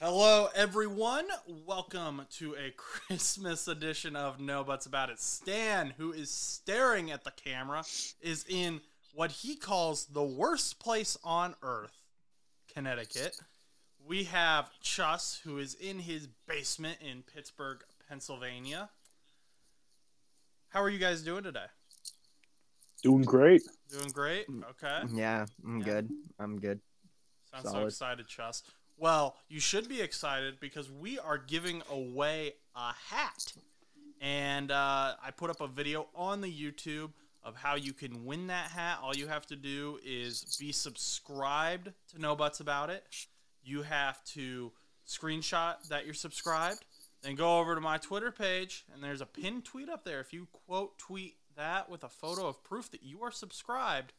Hello, everyone. Welcome to a Christmas edition of No Butts About It. Stan, who is staring at the camera, is in what he calls the worst place on earth, Connecticut. We have Chus, who is in his basement in Pittsburgh, Pennsylvania. How are you guys doing today? Doing great. Doing great? Okay. Yeah, I'm Yeah. good. I'm good. Sounds so Solid. excited, Chus. Well, you should be excited because we are giving away a hat. And uh, I put up a video on the YouTube of how you can win that hat. All you have to do is be subscribed to No Butts About It. You have to screenshot that you're subscribed, then go over to my Twitter page, and there's a pinned tweet up there. If you quote tweet that with a photo of proof that you are subscribed,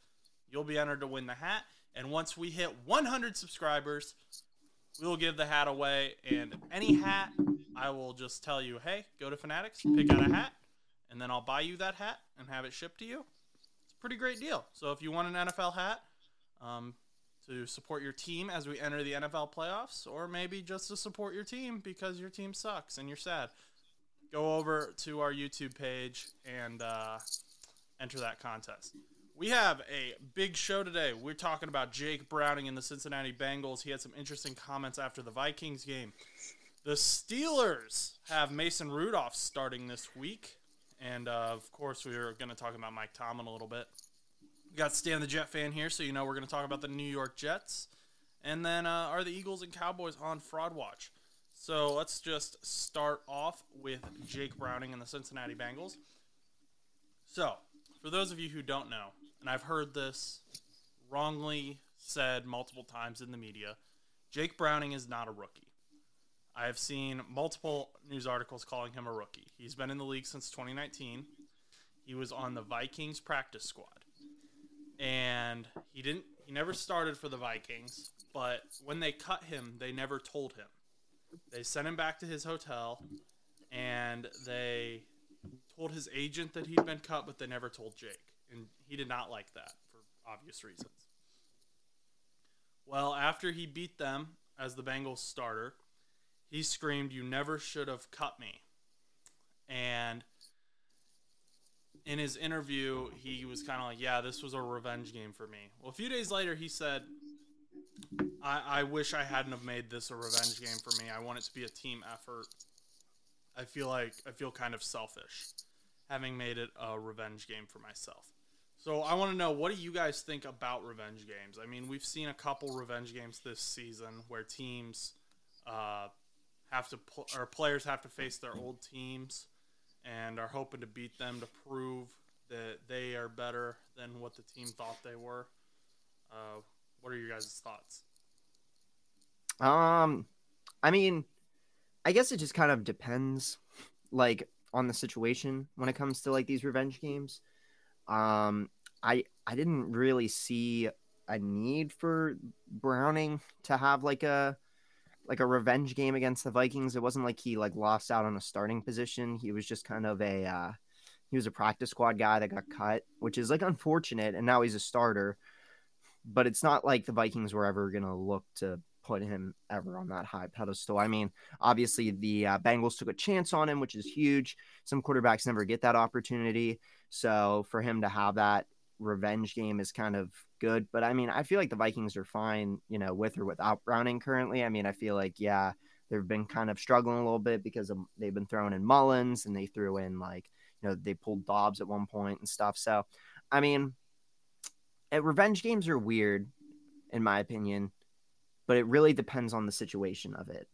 you'll be entered to win the hat. And once we hit 100 subscribers, we will give the hat away. And any hat, I will just tell you, hey, go to Fanatics, pick out a hat, and then I'll buy you that hat and have it shipped to you. It's a pretty great deal. So if you want an NFL hat um, to support your team as we enter the NFL playoffs, or maybe just to support your team because your team sucks and you're sad, go over to our YouTube page and uh, enter that contest. We have a big show today. We're talking about Jake Browning and the Cincinnati Bengals. He had some interesting comments after the Vikings game. The Steelers have Mason Rudolph starting this week. And uh, of course, we are going to talk about Mike Tomlin a little bit. We got Stan the Jet fan here, so you know we're going to talk about the New York Jets. And then uh, are the Eagles and Cowboys on Fraud Watch? So let's just start off with Jake Browning and the Cincinnati Bengals. So, for those of you who don't know, and I've heard this wrongly said multiple times in the media, Jake Browning is not a rookie. I have seen multiple news articles calling him a rookie. He's been in the league since 2019. He was on the Vikings practice squad. And he didn't he never started for the Vikings, but when they cut him, they never told him. They sent him back to his hotel and they told his agent that he'd been cut, but they never told Jake. And he did not like that for obvious reasons. Well, after he beat them as the Bengals starter, he screamed, You never should have cut me. And in his interview, he was kind of like, Yeah, this was a revenge game for me. Well, a few days later, he said, I, I wish I hadn't have made this a revenge game for me. I want it to be a team effort. I feel like I feel kind of selfish having made it a revenge game for myself. So I want to know what do you guys think about revenge games? I mean, we've seen a couple revenge games this season where teams uh, have to pl- or players have to face their old teams and are hoping to beat them to prove that they are better than what the team thought they were. Uh, what are your guys' thoughts? Um, I mean, I guess it just kind of depends, like on the situation when it comes to like these revenge games. Um, I I didn't really see a need for Browning to have like a like a revenge game against the Vikings. It wasn't like he like lost out on a starting position. He was just kind of a uh, he was a practice squad guy that got cut, which is like unfortunate. And now he's a starter. But it's not like the Vikings were ever gonna look to put him ever on that high pedestal. I mean, obviously the uh, Bengals took a chance on him, which is huge. Some quarterbacks never get that opportunity, so for him to have that revenge game is kind of good. But I mean, I feel like the Vikings are fine, you know, with or without Browning currently. I mean, I feel like yeah, they've been kind of struggling a little bit because of, they've been throwing in Mullens and they threw in like you know they pulled Dobbs at one point and stuff. So I mean, eh, revenge games are weird in my opinion but it really depends on the situation of it.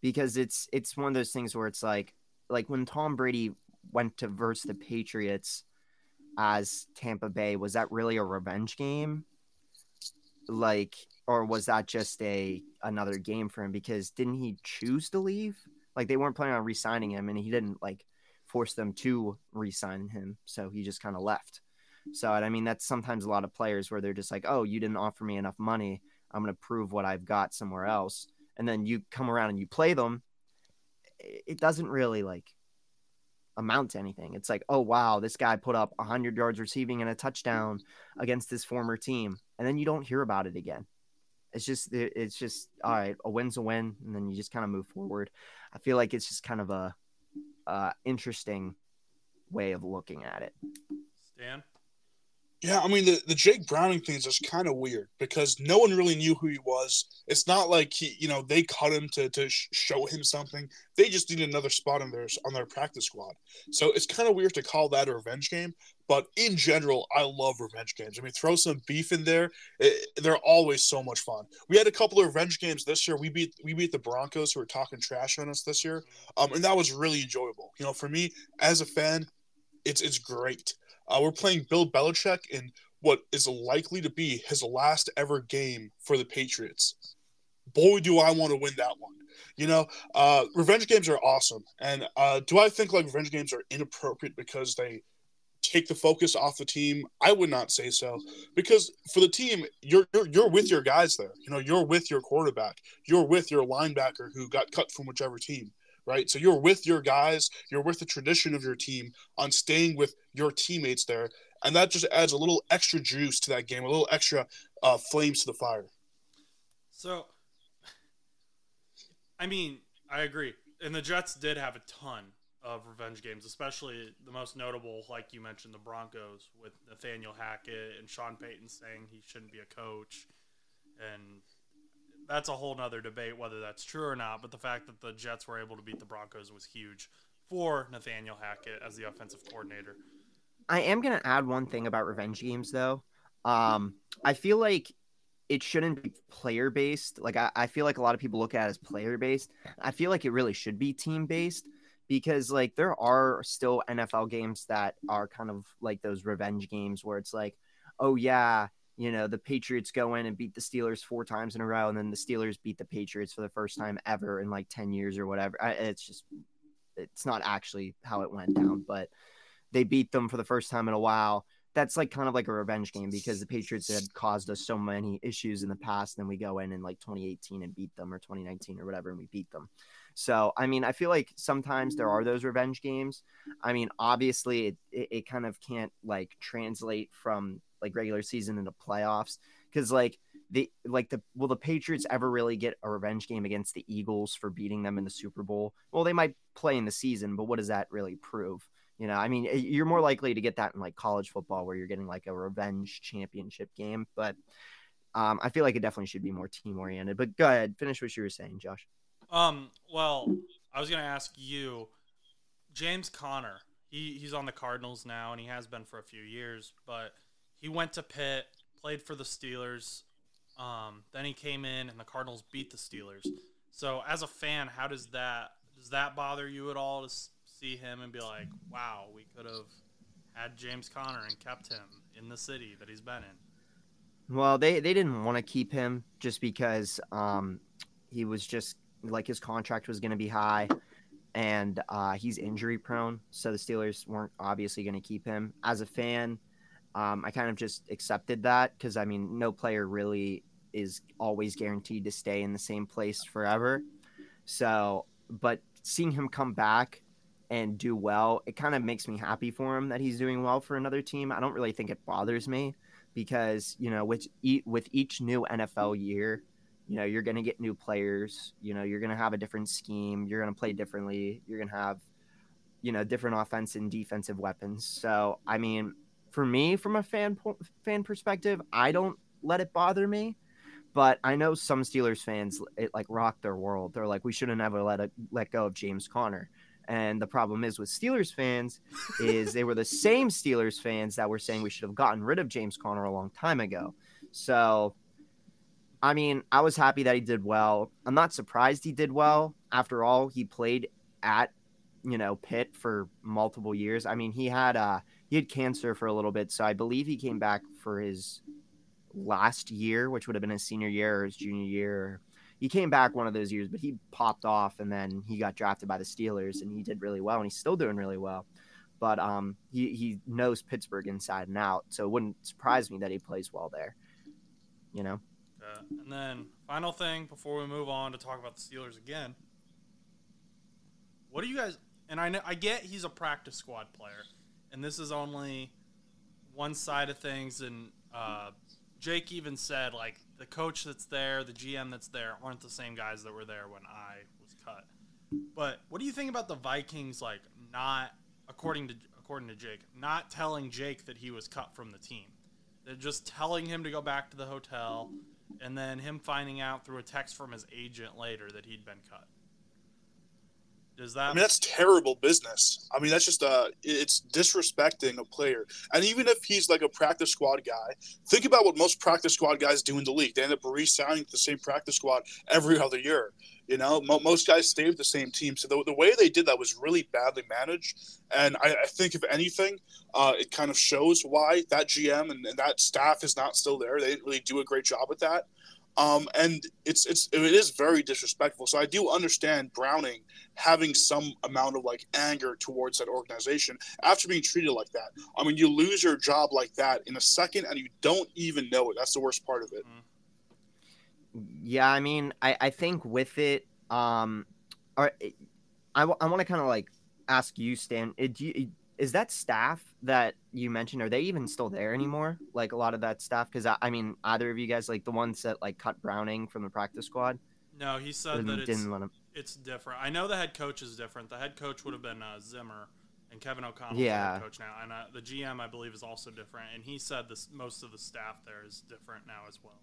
Because it's it's one of those things where it's like like when Tom Brady went to verse the Patriots as Tampa Bay was that really a revenge game? Like or was that just a another game for him? Because didn't he choose to leave? Like they weren't planning on re-signing him and he didn't like force them to re-sign him so he just kind of left. So I mean that's sometimes a lot of players where they're just like oh you didn't offer me enough money I'm going to prove what I've got somewhere else. And then you come around and you play them. It doesn't really like amount to anything. It's like, oh, wow, this guy put up 100 yards receiving and a touchdown against this former team. And then you don't hear about it again. it's just it's just all right. A win's a win, and then you just kind of move forward. I feel like it's just kind of a uh, interesting way of looking at it. Stan. Yeah, I mean the, the Jake Browning thing is just kind of weird because no one really knew who he was. It's not like he, you know, they cut him to, to show him something. They just need another spot on their on their practice squad. So it's kind of weird to call that a revenge game. But in general, I love revenge games. I mean, throw some beef in there; it, they're always so much fun. We had a couple of revenge games this year. We beat we beat the Broncos, who were talking trash on us this year, um, and that was really enjoyable. You know, for me as a fan, it's it's great. Uh, we're playing Bill Belichick in what is likely to be his last ever game for the Patriots. Boy, do I want to win that one. You know, uh, revenge games are awesome. And uh, do I think like revenge games are inappropriate because they take the focus off the team? I would not say so. Because for the team, you're, you're you're with your guys there. You know, you're with your quarterback. You're with your linebacker who got cut from whichever team right? So you're with your guys, you're with the tradition of your team on staying with your teammates there, and that just adds a little extra juice to that game, a little extra uh, flames to the fire. So, I mean, I agree, and the Jets did have a ton of revenge games, especially the most notable, like you mentioned, the Broncos with Nathaniel Hackett and Sean Payton saying he shouldn't be a coach, and that's a whole nother debate whether that's true or not. But the fact that the Jets were able to beat the Broncos was huge for Nathaniel Hackett as the offensive coordinator. I am going to add one thing about revenge games, though. Um, I feel like it shouldn't be player based. Like, I, I feel like a lot of people look at it as player based. I feel like it really should be team based because, like, there are still NFL games that are kind of like those revenge games where it's like, oh, yeah, you know, the Patriots go in and beat the Steelers four times in a row, and then the Steelers beat the Patriots for the first time ever in like 10 years or whatever. It's just, it's not actually how it went down, but they beat them for the first time in a while. That's like kind of like a revenge game because the Patriots had caused us so many issues in the past. And then we go in in like 2018 and beat them or 2019 or whatever, and we beat them. So, I mean, I feel like sometimes there are those revenge games. I mean, obviously, it, it, it kind of can't like translate from like regular season into playoffs because like the like the will the Patriots ever really get a revenge game against the Eagles for beating them in the Super Bowl? Well, they might play in the season, but what does that really prove? You know, I mean, you're more likely to get that in like college football where you're getting like a revenge championship game, but um, I feel like it definitely should be more team oriented. But go ahead, finish what you were saying, Josh. Um, well, I was gonna ask you, James Conner. He he's on the Cardinals now, and he has been for a few years, but he went to Pitt, played for the Steelers. Um, then he came in, and the Cardinals beat the Steelers. So, as a fan, how does that does that bother you at all to see him and be like, "Wow, we could have had James Conner and kept him in the city that he's been in"? Well, they they didn't want to keep him just because um, he was just like his contract was going to be high and uh, he's injury prone. So the Steelers weren't obviously going to keep him. As a fan, um, I kind of just accepted that because I mean, no player really is always guaranteed to stay in the same place forever. So, but seeing him come back and do well, it kind of makes me happy for him that he's doing well for another team. I don't really think it bothers me because you know, with with each new NFL year, you know, you're going to get new players. You know, you're going to have a different scheme. You're going to play differently. You're going to have, you know, different offense and defensive weapons. So, I mean, for me from a fan fan perspective, I don't let it bother me. But I know some Steelers fans it like rock their world. They're like, we should have never let a, let go of James Conner. And the problem is with Steelers fans is they were the same Steelers fans that were saying we should have gotten rid of James Conner a long time ago. So I mean, I was happy that he did well. I'm not surprised he did well. After all, he played at, you know, Pitt for multiple years. I mean, he had uh he had cancer for a little bit, so I believe he came back for his last year, which would have been his senior year or his junior year. He came back one of those years, but he popped off and then he got drafted by the Steelers and he did really well and he's still doing really well. But um, he, he knows Pittsburgh inside and out, so it wouldn't surprise me that he plays well there. You know? Uh, and then, final thing before we move on to talk about the Steelers again. What do you guys? And I know I get he's a practice squad player, and this is only one side of things. And uh, Jake even said like the coach that's there, the GM that's there, aren't the same guys that were there when I was cut. But what do you think about the Vikings? Like not according to according to Jake, not telling Jake that he was cut from the team. They're just telling him to go back to the hotel, and then him finding out through a text from his agent later that he'd been cut. Does that? I mean, that's terrible business. I mean, that's just uh, it's disrespecting a player. And even if he's like a practice squad guy, think about what most practice squad guys do in the league. They end up re-signing the same practice squad every other year. You know, mo- most guys stay with the same team. So the, the way they did that was really badly managed. And I, I think, if anything, uh, it kind of shows why that GM and, and that staff is not still there. They didn't really do a great job with that. Um, and it's it's it is very disrespectful. So I do understand Browning having some amount of like anger towards that organization after being treated like that. I mean, you lose your job like that in a second, and you don't even know it. That's the worst part of it. Yeah, I mean, I, I think with it, um, or I, I want to kind of like ask you, Stan, uh, do you, is that staff that you mentioned, are they even still there anymore? Like a lot of that staff? Because I, I mean, either of you guys, like the ones that like cut Browning from the practice squad? No, he said that it's, didn't let him. it's different. I know the head coach is different. The head coach would have been uh, Zimmer, and Kevin O'Connell Yeah. coach now. And uh, the GM, I believe, is also different. And he said this most of the staff there is different now as well.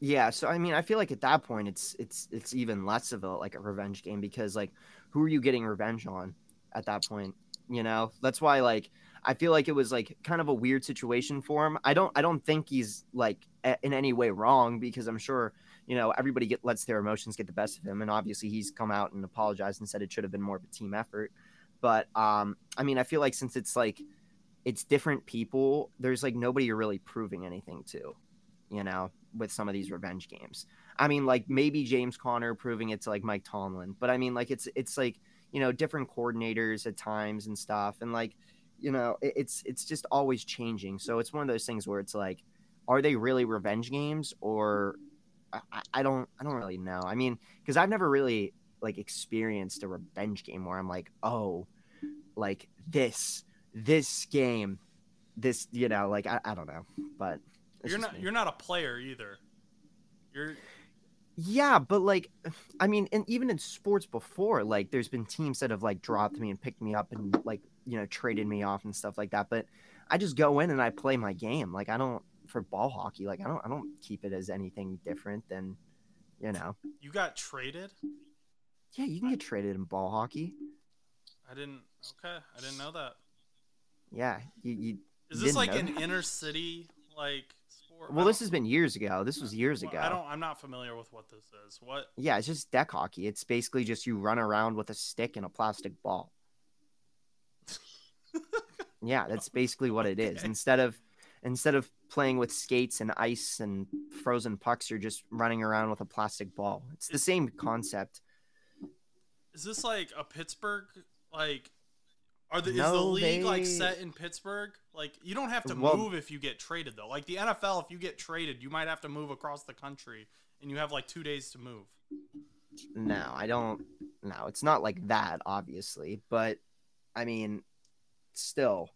Yeah, so I mean, I feel like at that point, it's it's it's even less of a like a revenge game because like, who are you getting revenge on at that point? You know, that's why like I feel like it was like kind of a weird situation for him. I don't I don't think he's like a- in any way wrong because I'm sure you know everybody get lets their emotions get the best of him, and obviously he's come out and apologized and said it should have been more of a team effort. But um, I mean, I feel like since it's like it's different people, there's like nobody you're really proving anything to, you know, with some of these revenge games. I mean, like maybe James Conner proving it to like Mike Tomlin, but I mean, like it's it's like you know different coordinators at times and stuff, and like you know it's it's just always changing. So it's one of those things where it's like, are they really revenge games or I- I, don't I don't really know. I mean, because I've never really like experienced a revenge game where I'm like, oh, like this this game, this you know, like I, I don't know, but you're not me. you're not a player either. You're Yeah, but like, I mean, and even in sports before, like, there's been teams that have like dropped me and picked me up and like, you know, traded me off and stuff like that. But I just go in and I play my game. Like, I don't for ball hockey. Like, I don't, I don't keep it as anything different than, you know, you got traded. yeah, you can get traded in ball hockey. I didn't. Okay, I didn't know that. Yeah, you, you Is this like an that. inner city like sport? well, this has been years ago. This was years well, ago. I don't. I'm not familiar with what this is. What? Yeah, it's just deck hockey. It's basically just you run around with a stick and a plastic ball. yeah, that's basically what it is. Okay. Instead of instead of playing with skates and ice and frozen pucks, you're just running around with a plastic ball. It's the same concept. Is this like a Pittsburgh like? Are the is the No, league like set in Pittsburgh? Like you don't have to Well- move if you get traded though. Like the NFL, if you get traded, you might have to move across the country, and you have like two days to move. No, I don't. No, it's not like that, obviously. But I mean, still,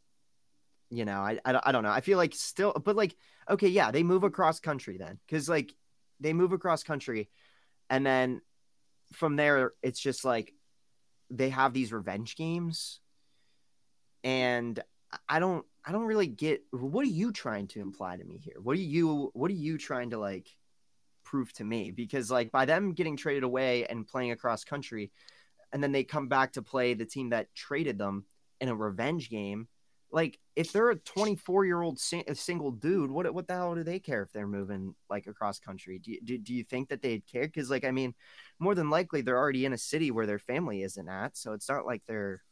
you know, I, I, I don't know. I feel like still, but like, okay, yeah, they move across country then, because like they move across country, and then from there, it's just like they have these revenge games, and I don't, I don't really get. What are you trying to imply to me here? What are you, what are you trying to like? prove to me because like by them getting traded away and playing across country and then they come back to play the team that traded them in a revenge game like if they're a 24 year old sing- single dude what what the hell do they care if they're moving like across country do you, do, do you think that they'd care because like i mean more than likely they're already in a city where their family isn't at so it's not like they're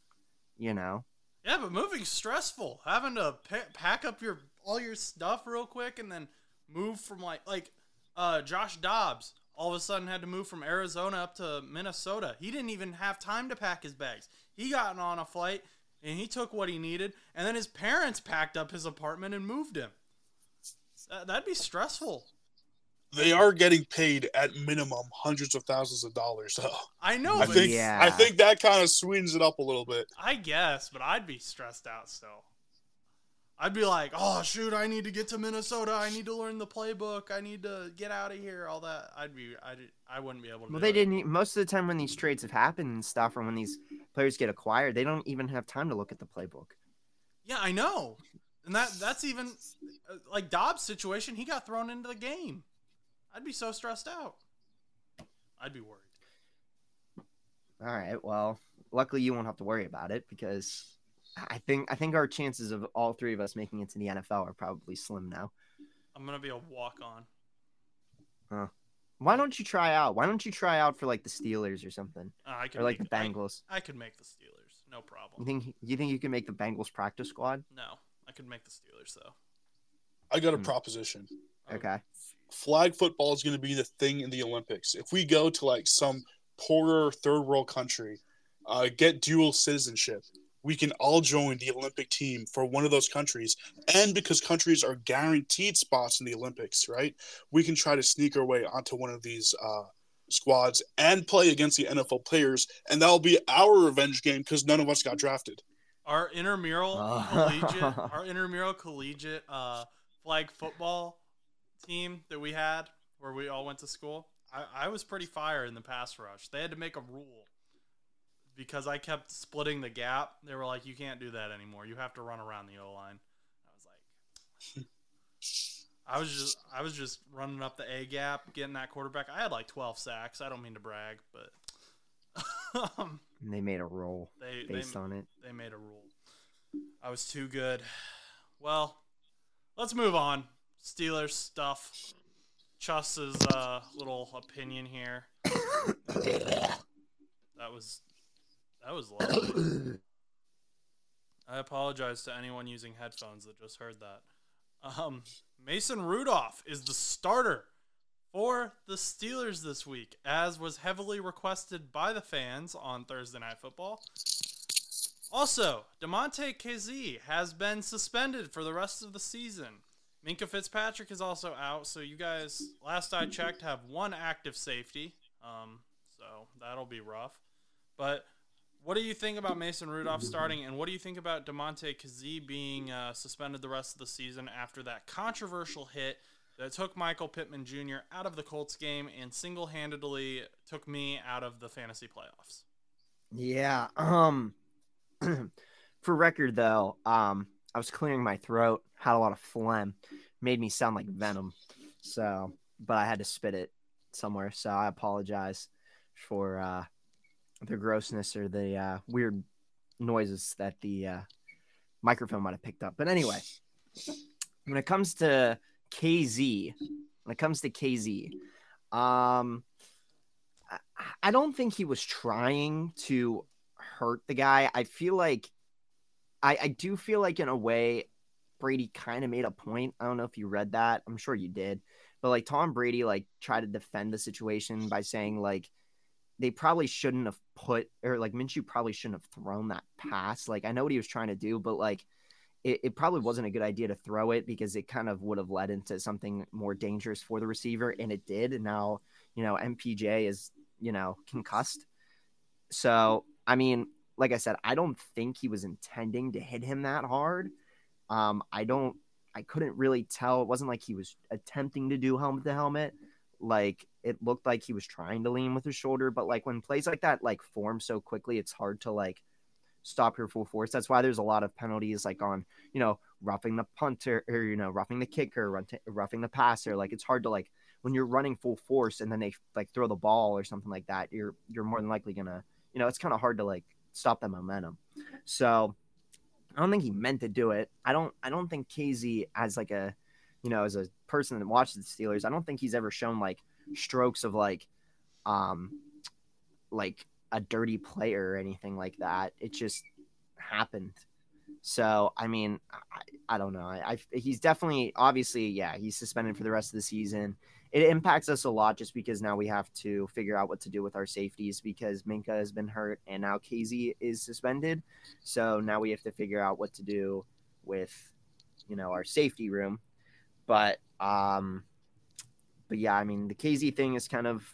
you know Yeah, but moving's stressful. Having to pa- pack up your all your stuff real quick and then move from like like uh, Josh Dobbs all of a sudden had to move from Arizona up to Minnesota. He didn't even have time to pack his bags. He got on a flight and he took what he needed, and then his parents packed up his apartment and moved him. That, that'd be stressful. They are getting paid at minimum hundreds of thousands of dollars. So I know, I but think Yeah. I think that kind of sweetens it up a little bit. I guess, but I'd be stressed out still. I'd be like, oh shoot, I need to get to Minnesota. I need to learn the playbook. I need to get out of here. All that. I'd be. I. I wouldn't be able to. Well, do they it. didn't. Most of the time, when these trades have happened and stuff, or when these players get acquired, they don't even have time to look at the playbook. Yeah, I know. And that that's even uh, like Dobbs' situation. He got thrown into the game. I'd be so stressed out. I'd be worried. All right. Well, luckily you won't have to worry about it because I think I think our chances of all three of us making it to the NFL are probably slim now. I'm gonna be a walk on. Huh. Why don't you try out? Why don't you try out for like the Steelers or something, Uh, I could or like make, the Bengals? I, I could make the Steelers, no problem. You problem. think you think you can make the Bengals practice squad? No, I could make the Steelers though. I got a Hmm. proposition. Oh, Okay. Flag football is going to be the thing in the Olympics. If we go to like some poorer third world country, uh, get dual citizenship, we can all join the Olympic team for one of those countries. And because countries are guaranteed spots in the Olympics, right? We can try to sneak our way onto one of these uh, squads and play against the NFL players, and that'll be our revenge game because none of us got drafted. Our intramural Oh. collegiate, our intramural collegiate uh, flag football team that we had, where we all went to school. I, I was pretty fire in the pass rush. They had to make a rule because I kept splitting the gap. They were like, "You can't do that anymore. You have to run around the O line." I was like, I was just, I was just running up the A gap, getting that quarterback. I had like 12 sacks. I don't mean to brag, but um, they made a roll they they based on it. they made a rule. I was too good. Well, let's move on. Steelers stuff. Chus's uh, little opinion here. That was that was lovely. I apologize to anyone using headphones that just heard that. Um, Mason Rudolph is the starter for the Steelers this week, as was heavily requested by the fans on Thursday Night Football. Also, Demontae Kazee has been suspended for the rest of the season. Minkah Fitzpatrick is also out, so you guys, last I checked, have one active safety. Um, so that'll be rough. But what do you think about Mason Rudolph starting, and what do you think about Demontae Kazee being uh, suspended the rest of the season after that controversial hit that took Michael Pittman Jr. out of the Colts game and single-handedly took me out of the fantasy playoffs? Yeah. Um for record though, um I was clearing my throat, had a lot of phlegm, made me sound like venom. So, but I had to spit it somewhere. So I apologize for uh the grossness or the uh weird noises that the uh microphone might have picked up. But anyway, when it comes to Kazee, when it comes to Kazee, um I- I don't think he was trying to hurt the guy. I feel like I, I do feel like in a way Brady kind of made a point. I don't know if you read that. I'm sure you did. But like Tom Brady like tried to defend the situation by saying like they probably shouldn't have put or like Minshew probably shouldn't have thrown that pass. Like I know what he was trying to do, but like it, it probably wasn't a good idea to throw it because it kind of would have led into something more dangerous for the receiver, and it did. And now, you know, MPJ is, you know, concussed. So, I mean, like I said, I don't think he was intending to hit him that hard. Um, I don't, I couldn't really tell. It wasn't like he was attempting to do helmet to helmet. Like it looked like he was trying to lean with his shoulder, but like when plays like that like form so quickly, it's hard to like stop your full force. That's why there's a lot of penalties like on, you know, roughing the punter or, you know, roughing the kicker, roughing the passer. Like it's hard to like when you're running full force and then they like throw the ball or something like that, you're you're more than likely gonna, you know, it's kind of hard to like stop that momentum. So I don't think he meant to do it. I don't I don't think Kazee as like a you know, as a person that watches the Steelers, I don't think he's ever shown like strokes of like um like a dirty player or anything like that. It just happened. So I mean, I, I don't know. I, I he's definitely obviously yeah he's suspended for the rest of the season. It impacts us a lot just because now we have to figure out what to do with our safeties because Minkah has been hurt and now Kazee is suspended. So now we have to figure out what to do with you know our safety room. But um, but yeah, I mean the Kazee thing is kind of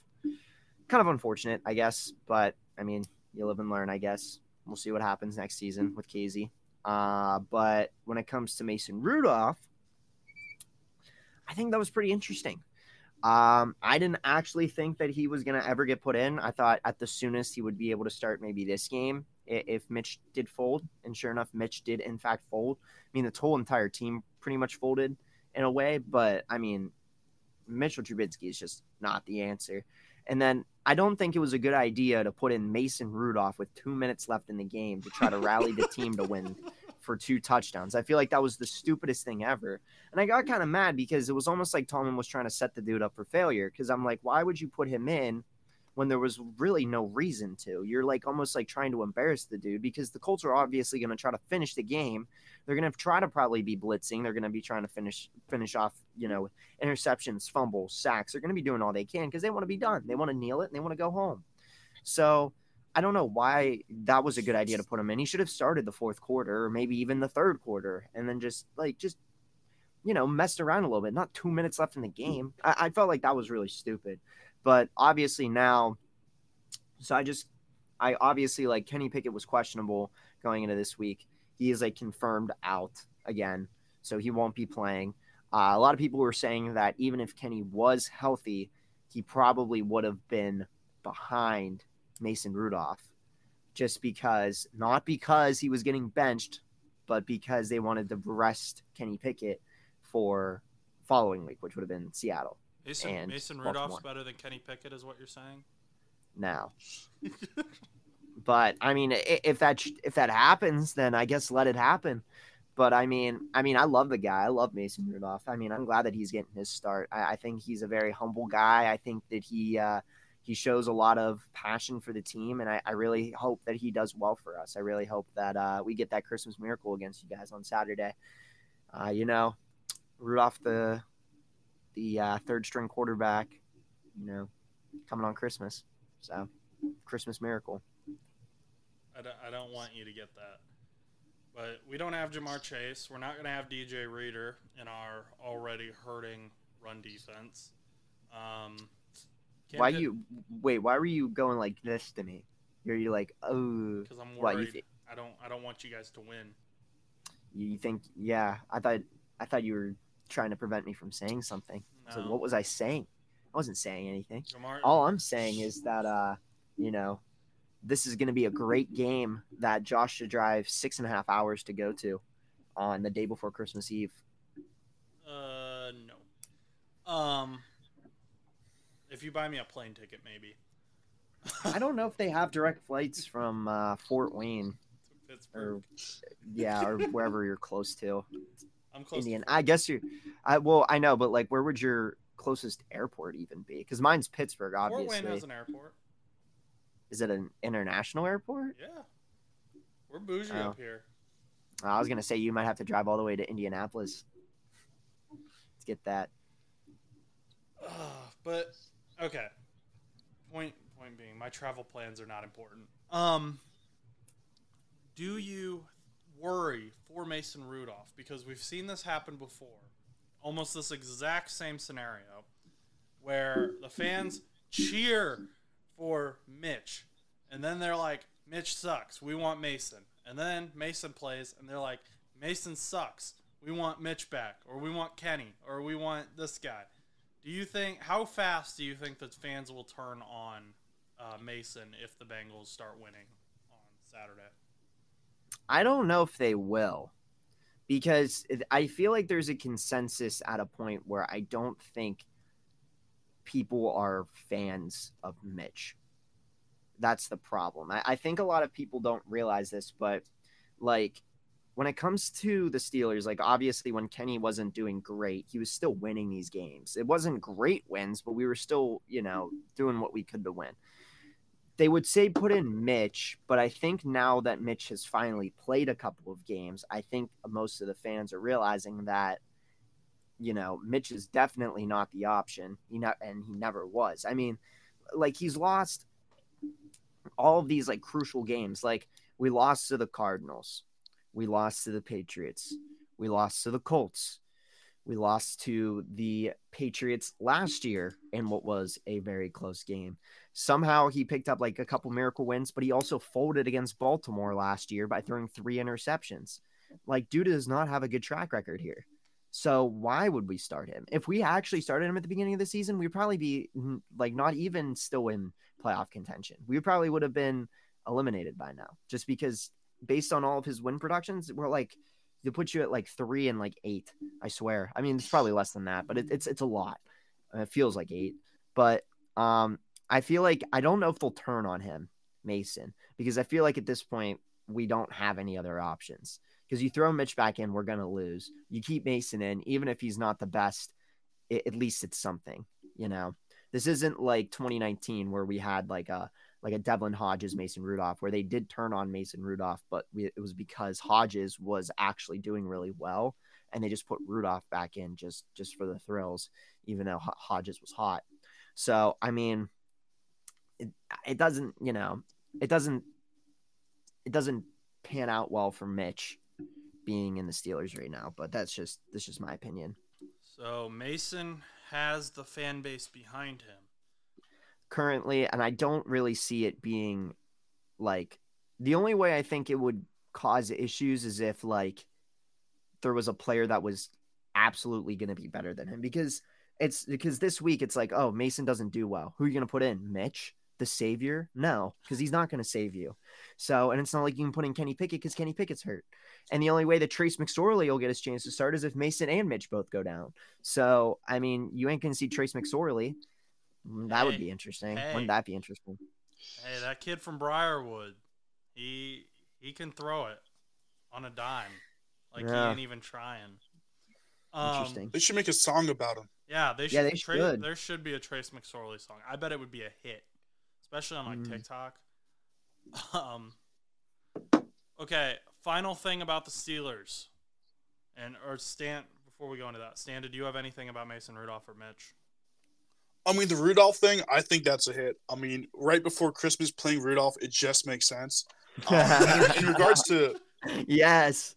kind of unfortunate, I guess. But I mean, you live and learn, I guess. We'll see what happens next season with Kazee. Uh, but when it comes to Mason Rudolph, I think that was pretty interesting. Um, I didn't actually think that he was going to ever get put in. I thought at the soonest he would be able to start maybe this game if Mitch did fold. And sure enough, Mitch did in fact fold. I mean, the whole entire team pretty much folded in a way, but I mean, Mitchell Trubisky is just not the answer. And then I don't think it was a good idea to put in Mason Rudolph with two minutes left in the game to try to rally the team to win for two touchdowns. I feel like that was the stupidest thing ever. And I got kind of mad because it was almost like Tomlin was trying to set the dude up for failure. Because I'm like, why would you put him in when there was really no reason to? You're like almost like trying to embarrass the dude because the Colts are obviously going to try to finish the game. They're going to try to probably be blitzing. They're going to be trying to finish finish off, you know, interceptions, fumbles, sacks. They're going to be doing all they can because they want to be done. They want to kneel it and they want to go home. So I don't know why that was a good idea to put him in. He should have started the fourth quarter or maybe even the third quarter and then just like just you know messed around a little bit. Not two minutes left in the game. I, I felt like that was really stupid. But obviously now, so I just I obviously like Kenny Pickett was questionable going into this week. He is like confirmed out again, so he won't be playing. Uh, a lot of people were saying that even if Kenny was healthy, he probably would have been behind Mason Rudolph just because, not because he was getting benched, but because they wanted to rest Kenny Pickett for following week, which would have been Seattle. Mason, Mason Rudolph's better than Kenny Pickett, is what you're saying? Now, but I mean, if that if that happens, then I guess let it happen. But I mean, I mean, I love the guy. I love Mason Rudolph. I mean, I'm glad that he's getting his start. I, I think he's a very humble guy. I think that he uh, he shows a lot of passion for the team, and I, I, really hope that he does well for us. I really hope that uh, we get that Christmas miracle against you guys on Saturday. Uh, you know, Rudolph, the the uh, third string quarterback, you know, coming on Christmas. So, Christmas miracle. I don't, I don't want you to get that. But we don't have Ja'Marr Chase. We're not going to have DJ Reader in our already hurting run defense. Um, why you wait? Why were you going like this to me? You're you like oh? Because I'm worried. Th- I don't. I don't want you guys to win. You think? Yeah, I thought. I thought you were trying to prevent me from saying something. No. So what was I saying? I wasn't saying anything. Ja'Marr- All I'm saying is that uh, you know, this is going to be a great game that Josh should drive six and a half hours to go to on the day before Christmas Eve. Uh, no. Um, if you buy me a plane ticket, maybe. I don't know if they have direct flights from uh, Fort Wayne. Pittsburgh. Or, yeah, or wherever you're close to. I'm close. Indian. I guess you. I well, I know, but like, where would your closest airport even be? Because mine's Pittsburgh, obviously. Fort Wayne has an airport. Is it an international airport? Yeah, we're bougie oh. up here. I was gonna say you might have to drive all the way to Indianapolis to get that. Uh, but Okay. Point point being, my travel plans are not important. Um, do you worry for Mason Rudolph because we've seen this happen before, almost this exact same scenario, where the fans cheer for Mitch, and then they're like, Mitch sucks. We want Mason. And then Mason plays, and they're like, Mason sucks. We want Mitch back, or we want Kenny, or we want this guy. Do you think how fast do you think that fans will turn on uh, Mason if the Bengals start winning on Saturday? I don't know if they will because I feel like there's a consensus at a point where I don't think people are fans of Mitch. That's the problem. I, I think a lot of people don't realize this, but like when it comes to the Steelers, like obviously when Kenny wasn't doing great, he was still winning these games. It wasn't great wins, but we were still, you know, doing what we could to win. They would say put in Mitch, but I think now that Mitch has finally played a couple of games, I think most of the fans are realizing that, you know, Mitch is definitely not the option. He not and he never was. I mean, like he's lost all of these like crucial games. Like we lost to the Cardinals we lost to the Patriots. We lost to the Colts. We lost to the Patriots last year in what was a very close game. Somehow he picked up like a couple miracle wins, but he also folded against Baltimore last year by throwing three interceptions. Like, dude does not have a good track record here. So why would we start him? If we actually started him at the beginning of the season, we'd probably be like not even still in playoff contention. We probably would have been eliminated by now, just because based on all of his win productions, we're like they put you at like three and like eight. I swear. I mean, it's probably less than that, but it, it's it's a lot. It feels like eight, but um, I feel like I don't know if they'll turn on him, Mason, because I feel like at this point we don't have any other options because you throw Mitch back in, we're to lose. You keep Mason in, even if he's not the best, it, at least it's something, you know. This isn't like 2019 where we had like a like a Devlin Hodges, mm. Mason Rudolph, where they did turn on Mason Rudolph, but we, it was because Hodges was actually doing really well, and they just put Rudolph back in just just for the thrills, even though Hodges was hot. So I mean, it, it doesn't, you know, it doesn't it doesn't pan out well for Mitch being in the Steelers right now, but that's just that's just my opinion. So Mason has the fan base behind him currently, and I don't really see it being like the only way I think it would cause issues is if like there was a player that was absolutely going to be better than him because it's because this week it's like oh Mason doesn't do well. Who are you going to put in? Mitch, the savior? No, because he's not going to save you. So, and it's not like you can put in Kenny Pickett because Kenny Pickett's hurt. And the only way that Trace McSorley will get his chance to start is if Mason and Mitch both go down. So, I mean, you ain't gonna see Trace McSorley. Mm, that hey, would be interesting. Hey, Wouldn't that be interesting? Hey, that kid from Briarwood, he he can throw it on a dime, like yeah. he ain't even trying. Um, interesting. They should make a song about him. Yeah, they should. Yeah, they should. There should be a Trace McSorley song. I bet it would be a hit, especially on like mm. TikTok. Um. Okay, final thing about the Steelers, and or Stan. Before we go into that, Stan, did you have anything about Mason Rudolph or Mitch? I mean, the Rudolph thing, I think that's a hit. I mean, right before Christmas, playing Rudolph, it just makes sense. Um, in, in, regards to yes,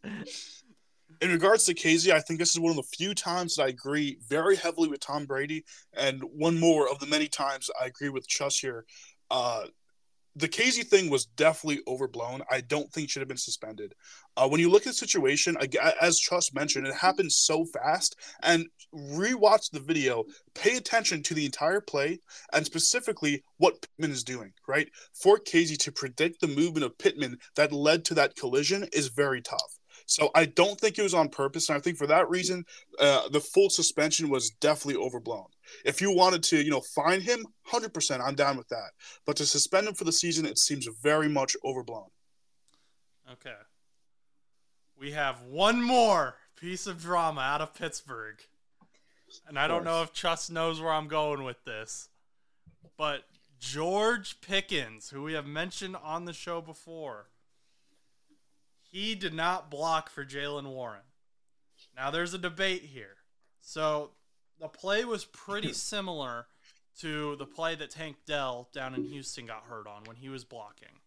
in regards to Kazee, I think this is one of the few times that I agree very heavily with Tom Brady, and one more of the many times I agree with Chus here. Uh, the Kazee thing was definitely overblown. I don't think should have been suspended. Uh, when you look at the situation, as Trust mentioned, it happened so fast. And rewatch the video, pay attention to the entire play, and specifically what Pittman is doing. Right for Kazee to predict the movement of Pittman that led to that collision is very tough. So I don't think it was on purpose, and I think for that reason, uh, the full suspension was definitely overblown. If you wanted to, you know, find him, hundred percent, I'm down with that. But to suspend him for the season, it seems very much overblown. Okay. We have one more piece of drama out of Pittsburgh. And I don't know if Chus knows where I'm going with this. But George Pickens, who we have mentioned on the show before, he did not block for Jaylen Warren. Now there's a debate here. So the play was pretty similar to the play that Tank Dell down in Houston got hurt on when he was blocking.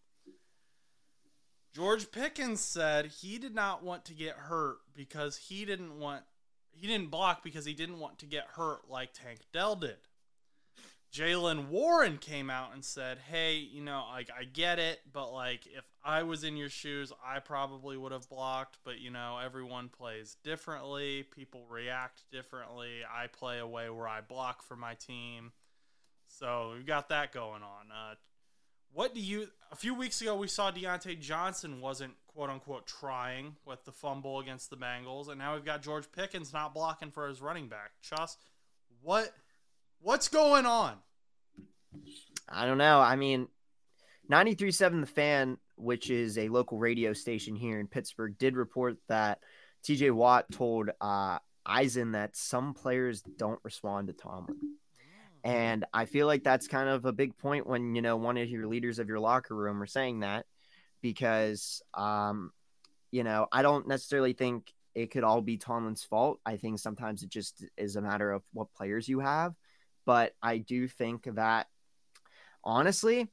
George Pickens said he did not want to get hurt because he didn't want he didn't block because he didn't want to get hurt like Tank Dell did. Jaylen Warren came out and said, "Hey, you know, like I get it, but like if I was in your shoes, I probably would have blocked, but you know, everyone plays differently, people react differently. I play a way where I block for my team." So, we've got that going on. Uh, what do you a few weeks ago we saw Diontae Johnson wasn't quote unquote trying with the fumble against the Bengals, and now we've got George Pickens not blocking for his running back. Chus, what What's going on? I don't know. I mean, 93.7 The Fan, which is a local radio station here in Pittsburgh, did report that TJ Watt told uh, Eisen that some players don't respond to Tomlin. And I feel like that's kind of a big point when, you know, one of your leaders of your locker room are saying that because, um, you know, I don't necessarily think it could all be Tomlin's fault. I think sometimes it just is a matter of what players you have. But I do think that honestly,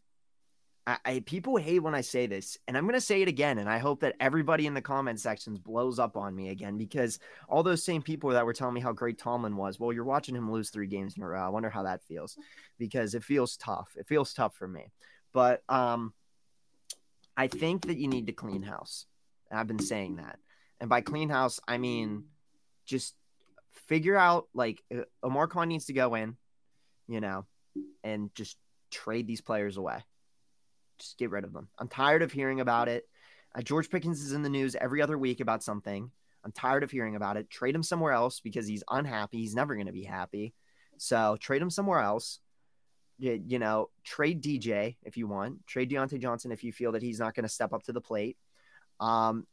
I, I, people hate when I say this, and I'm gonna say it again, and I hope that everybody in the comment sections blows up on me again because all those same people that were telling me how great Tomlin was, well, you're watching him lose three games in a row. I wonder how that feels because it feels tough. It feels tough for me, but um, I think that you need to clean house. I've been saying that. And by clean house, I mean just figure out like uh, Omar Khan needs to go in, you know, and just trade these players away. Just get rid of them. I'm tired of hearing about it. Uh, George Pickens is in the news every other week about something. I'm tired of hearing about it. Trade him somewhere else because he's unhappy. He's never going to be happy. So trade him somewhere else. You, you know, trade DJ if you want. Trade Diontae Johnson if you feel that he's not going to step up to the plate. Um,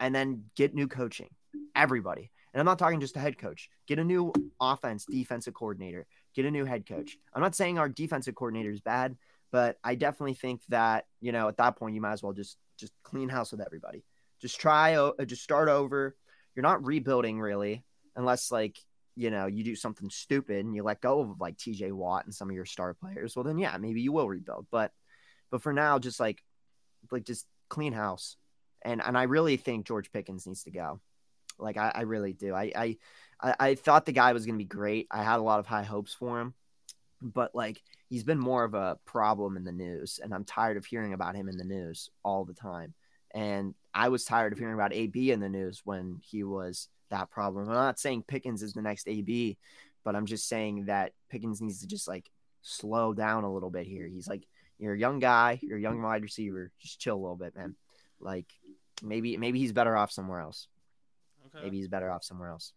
and then get new coaching. Everybody. And I'm not talking just a head coach. Get a new offense, defensive coordinator. Get a new head coach. I'm not saying our defensive coordinator is bad, but I definitely think that you know at that point you might as well just just clean house with everybody. Just try, uh, just start over. You're not rebuilding really, unless like you know you do something stupid and you let go of like T.J. Watt and some of your star players. Well, then yeah, maybe you will rebuild. But but for now, just like like just clean house. And and I really think George Pickens needs to go. Like I, I really do. I, I I thought the guy was going to be great. I had a lot of high hopes for him, but like he's been more of a problem in the news, and I'm tired of hearing about him in the news all the time. And I was tired of hearing about AB in the news when he was that problem. I'm not saying Pickens is the next AB, but I'm just saying that Pickens needs to just like slow down a little bit here. He's like, you're a young guy, you're a young wide receiver. Just chill a little bit, man. Like maybe maybe he's better off somewhere else. Okay. Maybe he's better off somewhere else.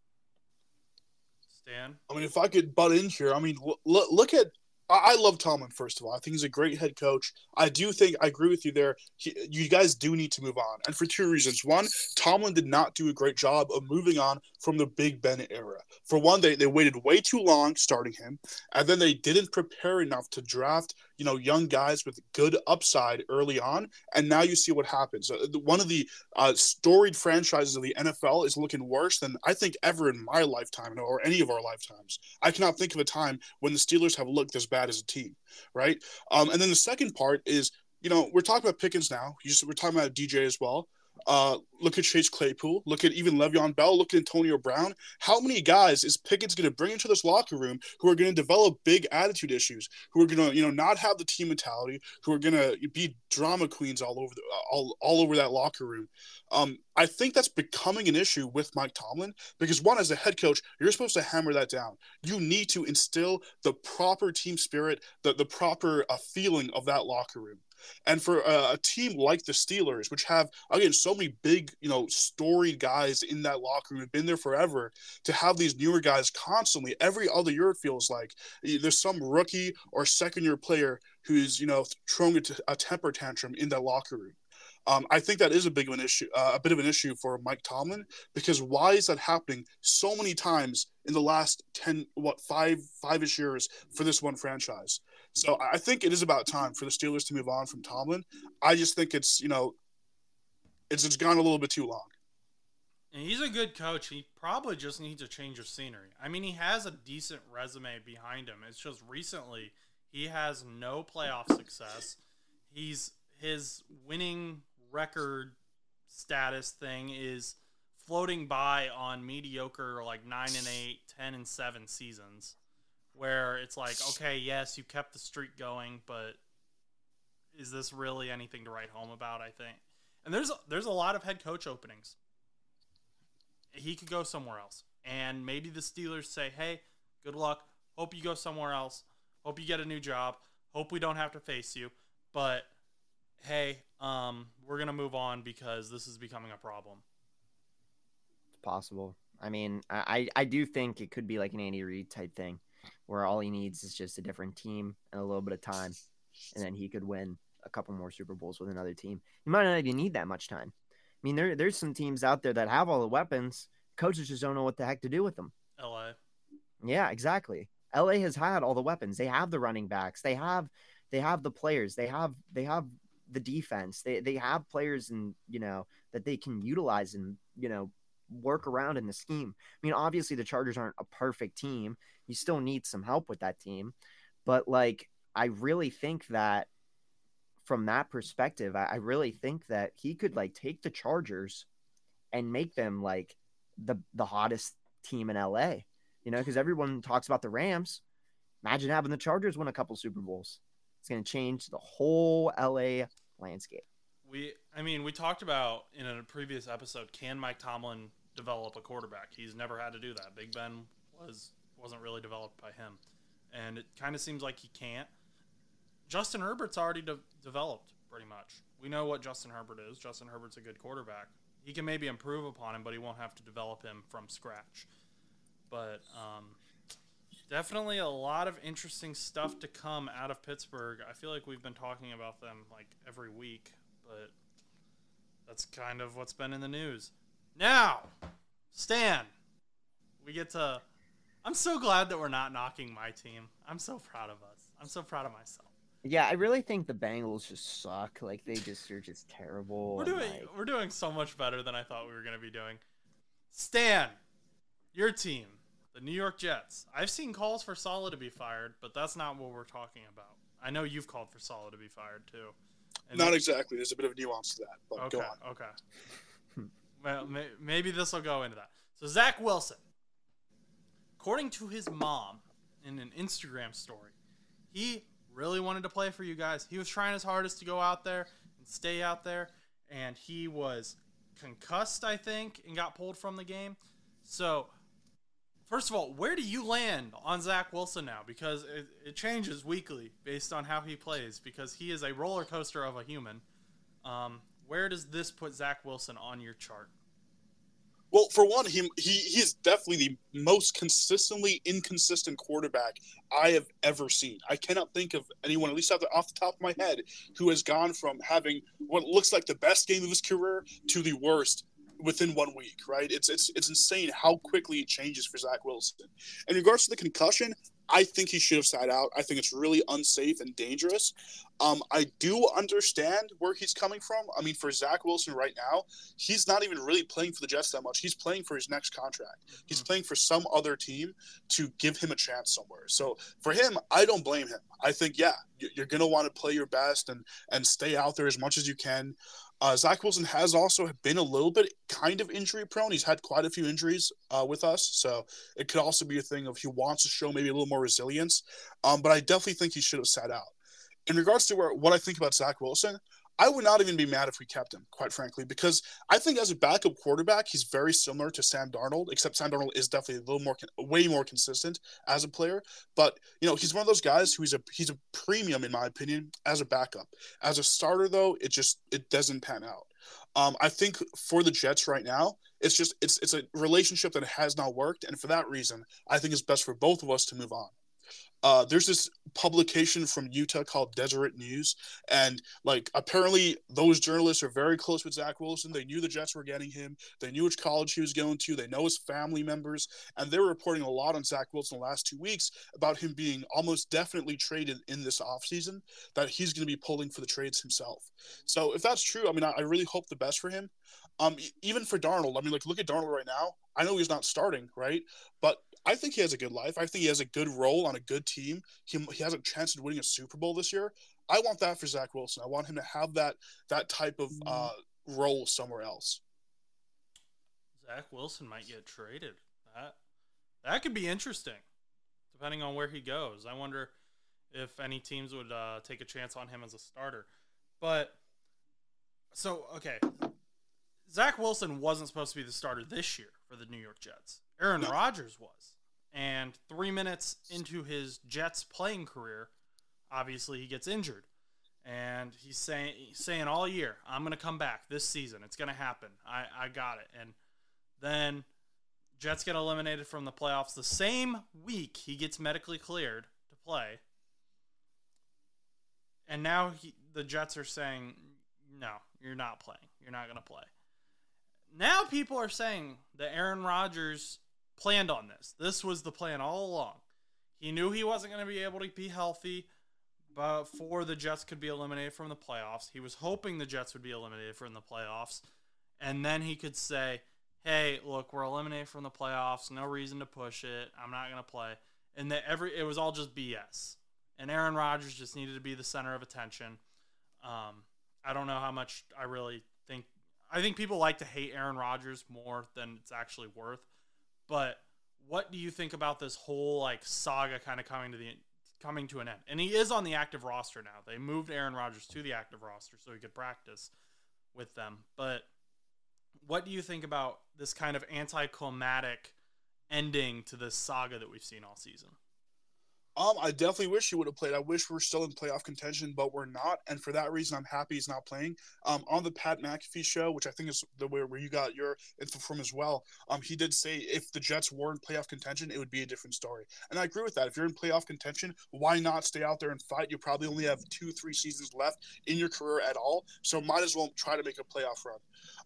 I mean, if I could butt in here, I mean, look, look at I love Tomlin. First of all, I think he's a great head coach. I do think I agree with you there. He, you guys do need to move on, and for two reasons. One, Tomlin did not do a great job of moving on from the Big Ben era. For one, they they waited way too long starting him, and then they didn't prepare enough to draft you know young guys with good upside early on, and now you see what happens. Uh, one of the uh, storied franchises of the NFL is looking worse than I think ever in my lifetime or any of our lifetimes. I cannot think of a time when the Steelers have looked as bad as a team, right? Um, and then the second part is you know, we're talking about Pickens now. We're talking about DJ as well. Uh, look at Chase Claypool. Look at even Le'Veon Bell. Look at Antonio Brown. How many guys is Pickens going to bring into this locker room who are going to develop big attitude issues? Who are going to, you know, not have the team mentality? Who are going to be drama queens all over the, all, all over that locker room? Um, I think that's becoming an issue with Mike Tomlin because one, as a head coach, you're supposed to hammer that down. You need to instill the proper team spirit, the the proper uh, feeling of that locker room. And for a, a, team like the Steelers, which have again so many big, you know, storied guys in that locker room, have been there forever, to have these newer guys constantly every other year, it feels like there's some rookie or second year player who's you know throwing a, t- a temper tantrum in that locker room. Um, I think that is a big of an issue, uh, a bit of an issue for Mike Tomlin because why is that happening so many times in the last ten, what five, five-ish years for this one franchise? So I think it is about time for the Steelers to move on from Tomlin. I just think it's you know, it's it's gone a little bit too long. And he's a good coach. He probably just needs a change of scenery. I mean, he has a decent resume behind him. It's just recently he has no playoff success. He's his winning record status thing is floating by on mediocre like 9 and 8, 10 and 7 seasons where it's like, okay, yes, you kept the streak going, but is this really anything to write home about? I think, and there's there's a lot of head coach openings. He could go somewhere else, and maybe the Steelers say, "Hey, good luck. Hope you go somewhere else. Hope you get a new job. Hope we don't have to face you." But hey, um, we're gonna move on because this is becoming a problem. It's possible. I mean, I I do think it could be like an Andy Reid type thing where all he needs is just a different team and a little bit of time, and then he could win a couple more Super Bowls with another team. He might not even need that much time. I mean, there there's some teams out there that have all the weapons. Coaches just don't know what the heck to do with them. LA. Yeah, exactly. LA has had all the weapons. They have the running backs. They have they have the players. They have they have the defense. They they have players and you know that they can utilize and you know work around in the scheme. I mean, obviously the Chargers aren't a perfect team. You still need some help with that team. But like I really think that from that perspective, I, I really think that he could like take the Chargers and make them like the the hottest team in LA. You know, because everyone talks about the Rams. Imagine having the Chargers win a couple Super Bowls. It's going to change the whole LA landscape. we I mean we talked about in a previous episode can Mike Tomlin develop a quarterback? He's never had to do that. Big Ben was wasn't really developed by him, and it kind of seems like he can't. Justin Herbert's already de- developed pretty much. We know what Justin Herbert is. Justin Herbert's a good quarterback. He can maybe improve upon him, but he won't have to develop him from scratch. But um, definitely a lot of interesting stuff to come out of Pittsburgh. I feel like we've been talking about them like every week, but that's kind of what's been in the news. Now, Stan, we get to. I'm so glad that we're not knocking my team. I'm so proud of us. I'm so proud of myself. Yeah, I really think the Bengals just suck. Like they just are just terrible. We're doing like- we're doing so much better than I thought we were going to be doing. Stan, your team, the New York Jets. I've seen calls for Saleh to be fired, but that's not what we're talking about. I know you've called for Saleh to be fired too. And Not exactly. There's a bit of nuance to that, but okay, go on. okay. Well, may, maybe this will go into that. So Zach Wilson, according to his mom in an Instagram story, he really wanted to play for you guys. He was trying his hardest to go out there and stay out there, and he was concussed, I think, and got pulled from the game. So, first of all, where do you land on Zach Wilson now? Because it, it changes weekly based on how he plays, because he is a roller coaster of a human. Um, where does this put Zach Wilson on your chart? Well, for one, he he he is definitely the most consistently inconsistent quarterback I have ever seen. I cannot think of anyone, at least off the, off the top of my head, who has gone from having what looks like the best game of his career to the worst within one week. Right? It's it's it's insane how quickly it changes for Zach Wilson. In regards to the concussion, I think he should have sat out. I think it's really unsafe and dangerous. Um, I do understand where he's coming from. I mean, for Zach Wilson right now, he's not even really playing for the Jets that much. He's playing for his next contract. He's playing for some other team to give him a chance somewhere. So for him, I don't blame him. I think, yeah, you- you're going to want to play your best and and stay out there as much as you can. Uh, Zach Wilson has also been a little bit kind of injury prone. He's had quite a few injuries uh, with us, so it could also be a thing of he wants to show maybe a little more resilience. Um, but I definitely think he should have sat out. In regards to where, what I think about Zach Wilson, I would not even be mad if we kept him, quite frankly, because I think as a backup quarterback, he's very similar to Sam Darnold, except Sam Darnold is definitely a little more, way more consistent as a player. But you know, he's one of those guys who's a he's a premium in my opinion as a backup. As a starter, though, it just it doesn't pan out. Um, I think for the Jets right now, it's just it's it's a relationship that has not worked, and for that reason, I think it's best for both of us to move on. Uh, there's this publication from Utah called Deseret News, and like apparently those journalists are very close with Zach Wilson. They knew the Jets were getting him. They knew which college he was going to. They know his family members, and they were reporting a lot on Zach Wilson the last two weeks about him being almost definitely traded in this offseason, that he's going to be pulling for the trades himself. So if that's true, I mean, I, I really hope the best for him. Um, even for Darnold, I mean, like look at Darnold right now. I know he's not starting, right? But I think he has a good life. I think he has a good role on a good team. He, he has a chance of winning a Super Bowl this year. I want that for Zach Wilson. I want him to have that that type of uh, role somewhere else. Zach Wilson might get traded. That that could be interesting, depending on where he goes. I wonder if any teams would uh, take a chance on him as a starter. But so okay, Zach Wilson wasn't supposed to be the starter this year for the New York Jets. Aaron. Rodgers was, and three minutes into his Jets playing career, obviously he gets injured. And he's saying he's saying all year, I'm gonna come back this season. It's gonna happen. I, I got it. And then Jets get eliminated from the playoffs the same week he gets medically cleared to play. And now he, the Jets are saying, no, you're not playing. You're not going to play. Now people are saying that Aaron Rodgers planned on this. This was the plan all along. He knew he wasn't going to be able to be healthy before the Jets could be eliminated from the playoffs. He was hoping the Jets would be eliminated from the playoffs. And then he could say, hey, look, we're eliminated from the playoffs. No reason to push it. I'm not going to play. And that every it was all just BS. And Aaron Rodgers just needed to be the center of attention. Um, I don't know how much I really think. I think people like to hate Aaron Rodgers more than it's actually worth. But what do you think about this whole like saga kind of coming to the coming to an end? And he is on the active roster now. They moved Aaron Rodgers to the active roster so he could practice. with them. But what do you think about this kind of anticlimactic ending to this saga that we've seen all season? Um, I definitely wish he would have played. I wish we are still in playoff contention, but we're not. And for that reason, I'm happy he's not playing. Um, on the Pat McAfee show, which I think is the way where you got your info from as well, um, he did say if the Jets were in playoff contention, it would be a different story. And I agree with that. If you're in playoff contention, why not stay out there and fight? You probably only have two, three seasons left in your career at all, so might as well try to make a playoff run.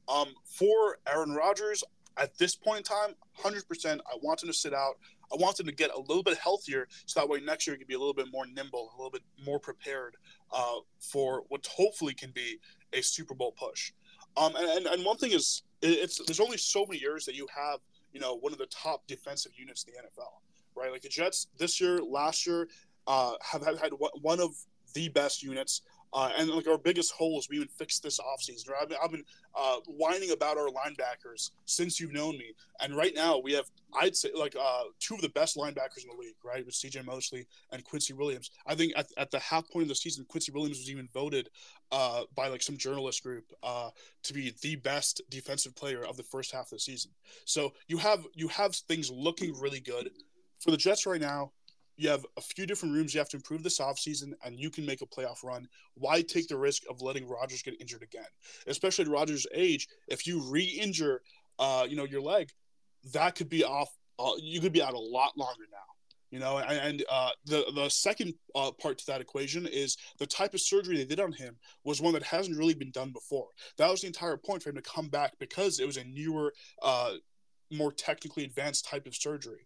Um, for Aaron Rodgers, at this point in time, 100%, I want him to sit out. I want them to get a little bit healthier so that way next year he can be a little bit more nimble, a little bit more prepared uh, for what hopefully can be a Super Bowl push. Um, and, and, and one thing is, it's there's only so many years that you have, you know, one of the top defensive units in the NFL, right? Like the Jets this year, last year, uh, have, have had one of the best units. Uh, and like our biggest hole is we even fixed this offseason. I've been, I've been uh, whining about our linebackers since you've known me, and right now we have I'd say like uh, two of the best linebackers in the league, right, with C.J. Mosley and Quincy Williams. I think at, at the half point of the season, Quincy Williams was even voted uh, by like some journalist group uh, to be the best defensive player of the first half of the season. So you have you have things looking really good for the Jets right now you have a few different rooms you have to improve this offseason and you can make a playoff run. Why take the risk of letting Rodgers get injured again? Especially at Rodgers' age, if you re-injure uh, you know, your leg, that could be off uh, you could be out a lot longer now. You know, and, and uh, the the second uh, part to that equation is the type of surgery they did on him was one that hasn't really been done before. That was the entire point for him to come back because it was a newer, uh, more technically advanced type of surgery.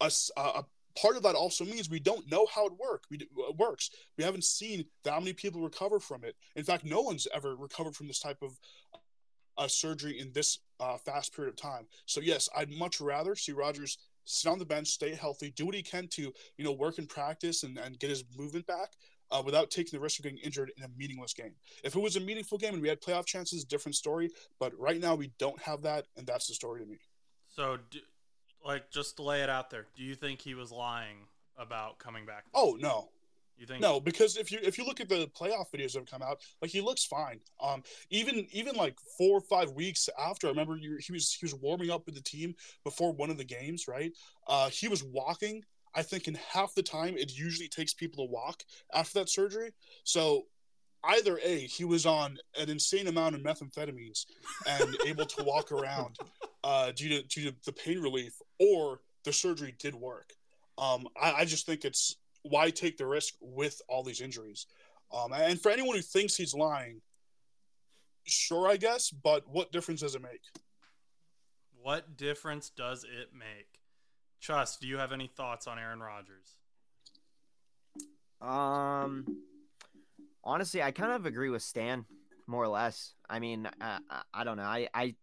A, a part of that also means we don't know how it work. We, it works. We haven't seen that many people recover from it. In fact, no one's ever recovered from this type of uh, surgery in this uh, fast period of time. So yes, I'd much rather see Rodgers sit on the bench, stay healthy, do what he can to you know work in practice and, and get his movement back. Uh, without taking the risk of getting injured in a meaningless game. If it was a meaningful game and we had playoff chances, different story. But right now we don't have that, and that's the story to me. So, do, like, just to lay it out there, do you think he was lying about coming back? Oh no, you think no? Because if you if you look at the playoff videos that have come out, like he looks fine. Um, even even like four or five weeks after, I remember you, he was he was warming up with the team before one of the games, right? Uh, he was walking. I think in half the time it usually takes people to walk after that surgery. So either a he was on an insane amount of methamphetamines and able to walk around uh, due to due to the pain relief, or the surgery did work. Um, I, I, just think it's why take the risk with all these injuries. Um, and for anyone who thinks he's lying, sure, I guess, but what difference does it make? What difference does it make? Trust, do you have any thoughts on Aaron Rodgers? Um, honestly, I kind of agree with Stan, more or less. I mean, I, I, I don't know. I, I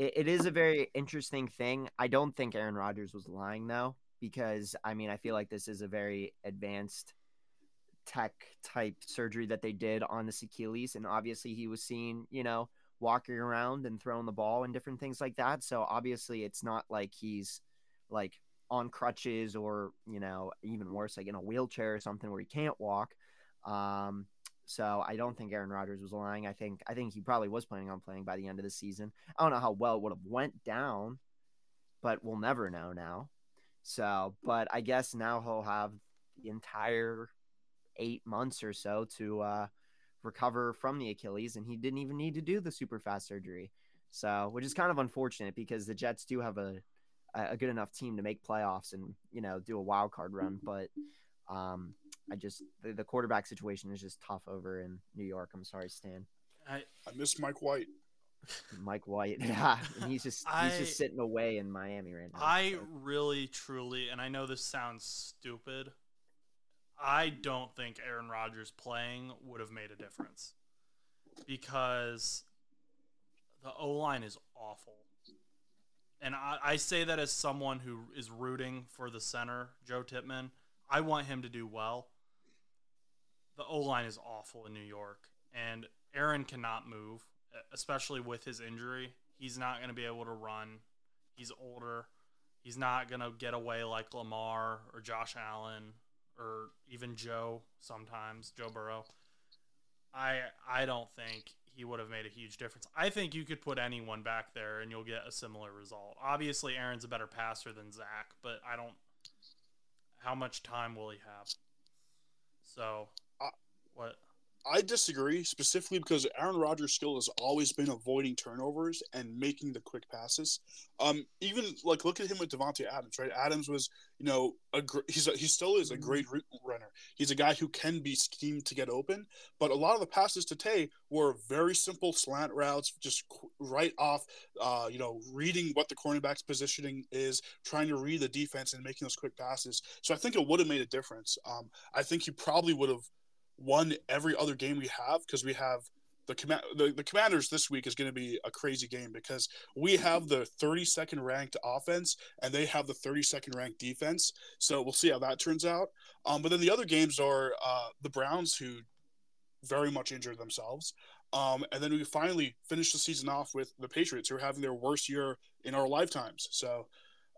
it, it is a very interesting thing. I don't think Aaron Rodgers was lying though, because I mean, I feel like this is a very advanced tech type surgery that they did on the Achilles, and obviously he was seen, you know, walking around and throwing the ball and different things like that. So obviously, it's not like he's like on crutches or you know even worse like in a wheelchair or something where he can't walk um so I don't think Aaron Rodgers was lying. I think I think he probably was planning on playing by the end of the season. I don't know how well it would have went down, but we'll never know now. So, but I guess now he'll have the entire eight months or so to uh, recover from the Achilles, and he didn't even need to do the super fast surgery. So, which is kind of unfortunate because the Jets do have a a good enough team to make playoffs and you know do a wild card run, but um, I just the, the, quarterback situation is just tough over in New York. I'm sorry, Stan. I I miss Mike White. Mike White, yeah, and he's just I, he's just sitting away in Miami right now. I so. really, truly, and I know this sounds stupid. I don't think Aaron Rodgers playing would have made a difference because the O line is awful. And I, I, say that as someone who is rooting for the center, Joe Tippmann. I want him to do well. The O line is awful in New York, and Aaron cannot move, especially with his injury. He's not going to be able to run. He's older. He's not going to get away like Lamar or Josh Allen or even Joe sometimes, Joe Burrow. I I don't think he would have made a huge difference. I think you could put anyone back there and you'll get a similar result. Obviously, Aaron's a better passer than Zach, but I don't. How much time will he have? So, what? I disagree specifically because Aaron Rodgers' skill has always been avoiding turnovers and making the quick passes. Um, even like look at him with Davante Adams, right? Adams was, you know, a gr- he's a, he still is a great route runner. He's a guy who can be schemed to get open, but a lot of the passes to Tay were very simple slant routes, just qu- right off, uh, you know, reading what the cornerback's positioning is, trying to read the defense and making those quick passes. So I think it would have made a difference. Um, I think he probably would have won every other game we have because we have the the, the commanders this week is going to be a crazy game because we have the 32nd ranked offense and they have the 32nd ranked defense. So we'll see how that turns out. Um, but then the other games are uh, the browns who very much injured themselves. Um, and then we finally finished the season off with the patriots who are having their worst year in our lifetimes. So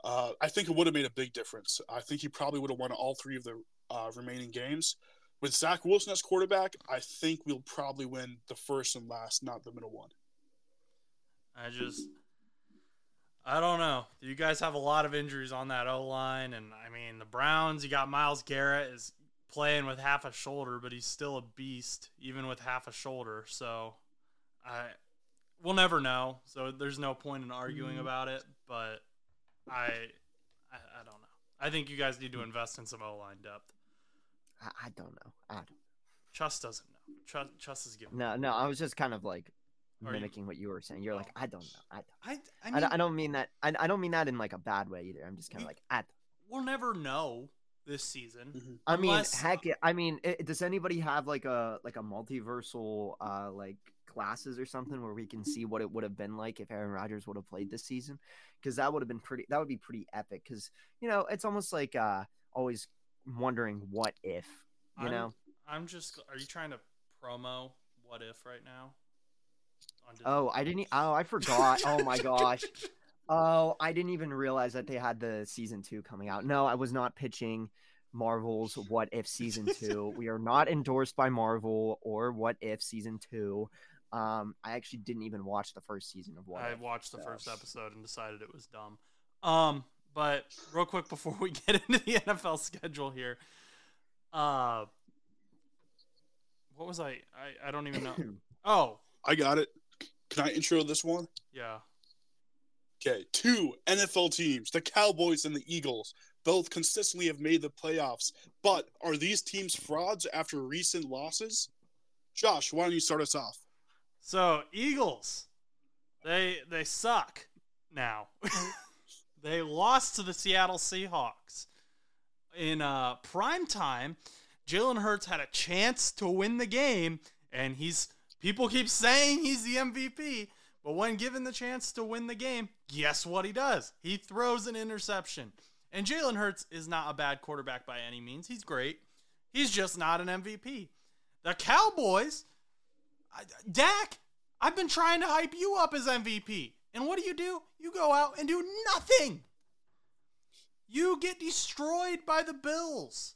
uh, i think it would have made a big difference. I think he probably would have won all three of the uh, remaining games with Zach Wilson as quarterback, I think we'll probably win the first and last, not the middle one. I just. I don't know. You guys have a lot of injuries on that O line, and I mean the Browns. You got Myles Garrett is playing with half a shoulder, but he's still a beast even with half a shoulder. So, I we'll never know. So there's no point in arguing mm-hmm. about it. But I, I, I don't know. I think you guys need to invest in some O line depth. I, I don't know. I don't. Chus doesn't know. Chus, Chus is giving. No, no. I was just kind of like Are you- mimicking what you were saying. You're like, I don't know. I don't. I, I I, mean, don't- I don't mean that. I, I don't mean that in like a bad way either. I'm just kind of like, I. we'll never know this season. Mhm. I mean, Unless- heck, I mean, i does anybody have like a like a multiversal uh like classes or something where we can see what it would have been like if Aaron Rodgers would have played this season? Because that would have been pretty. That would be pretty epic. Because you know, it's almost like uh always wondering what if. You I'm- know. I'm just. Are you trying to promo what if right now? Oh, I didn't. Oh, I forgot. oh my gosh. Oh, I didn't even realize that they had the season two coming out. No, I was not pitching Marvel's What If season two. we are not endorsed by Marvel or What If season two. Um, I actually didn't even watch the first season of What I If. watched the so- first episode and decided it was dumb. Um, but real quick before we get into the NFL schedule here, uh, what was I? I, I don't even know. Oh, I got it. Can I intro this one? yeah. Okay, two NFL teams, the Cowboys and the Eagles, both consistently have made the playoffs. But are these teams frauds after recent losses? Josh, why don't you start us off? So Eagles, they they suck now. they lost to the Seattle Seahawks in uh, prime time. Jalen Hurts had a chance to win the game, and he's people keep saying he's the MVP. But when given the chance to win the game, guess what he does? He throws an interception. And Jalen Hurts is not a bad quarterback by any means. He's great. He's just not an MVP. The Cowboys, Dak, I've been trying to hype you up as MVP. And what do you do? You go out and do nothing. You get destroyed by the Bills.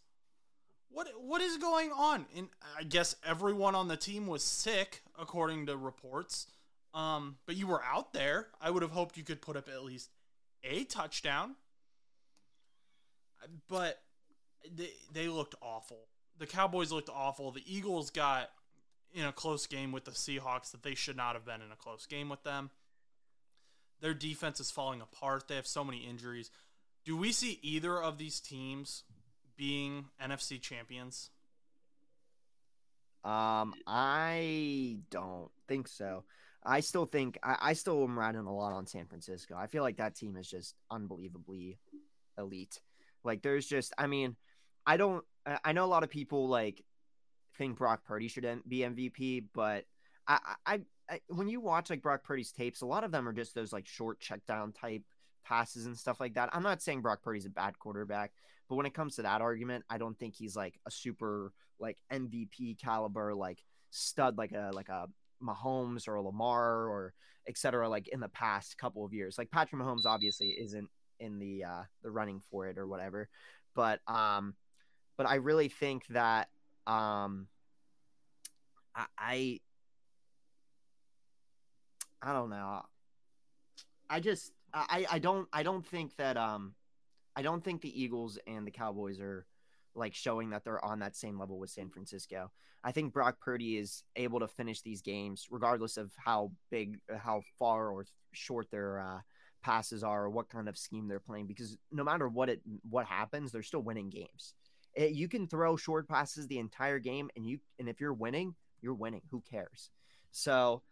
What what is going on? And I guess everyone on the team was sick, according to reports. Um, but you were out there. I would have hoped you could put up at least a touchdown. But they they looked awful. The Cowboys looked awful. The Eagles got in a close game with the Seahawks that they should not have been in a close game with them. Their defense is falling apart. They have so many injuries. Do we see either of these teams being NFC champions? Um, I don't think so. I still think I, I still am riding a lot on San Francisco. I feel like that team is just unbelievably elite. Like there's just I mean, I don't I I know a lot of people like think Brock Purdy should be MVP, but I, I When you watch like Brock Purdy's tapes, a lot of them are just those like short check down type passes and stuff like that. I'm not saying Brock Purdy's a bad quarterback, but when it comes to that argument, I don't think he's like a super like MVP caliber like stud like a like a Mahomes or a Lamar or et cetera like in the past couple of years. Like Patrick Mahomes obviously isn't in the uh the running for it or whatever. But um but I really think that um I, I I don't know. I just I I don't I don't think that um I don't think the Eagles and the Cowboys are like showing that they're on that same level with San Francisco. I think Brock Purdy is able to finish these games regardless of how big, how far or short their uh, passes are or what kind of scheme they're playing. Because no matter what it what happens, they're still winning games. It, you can throw short passes the entire game, and you and if you're winning, you're winning. Who cares? So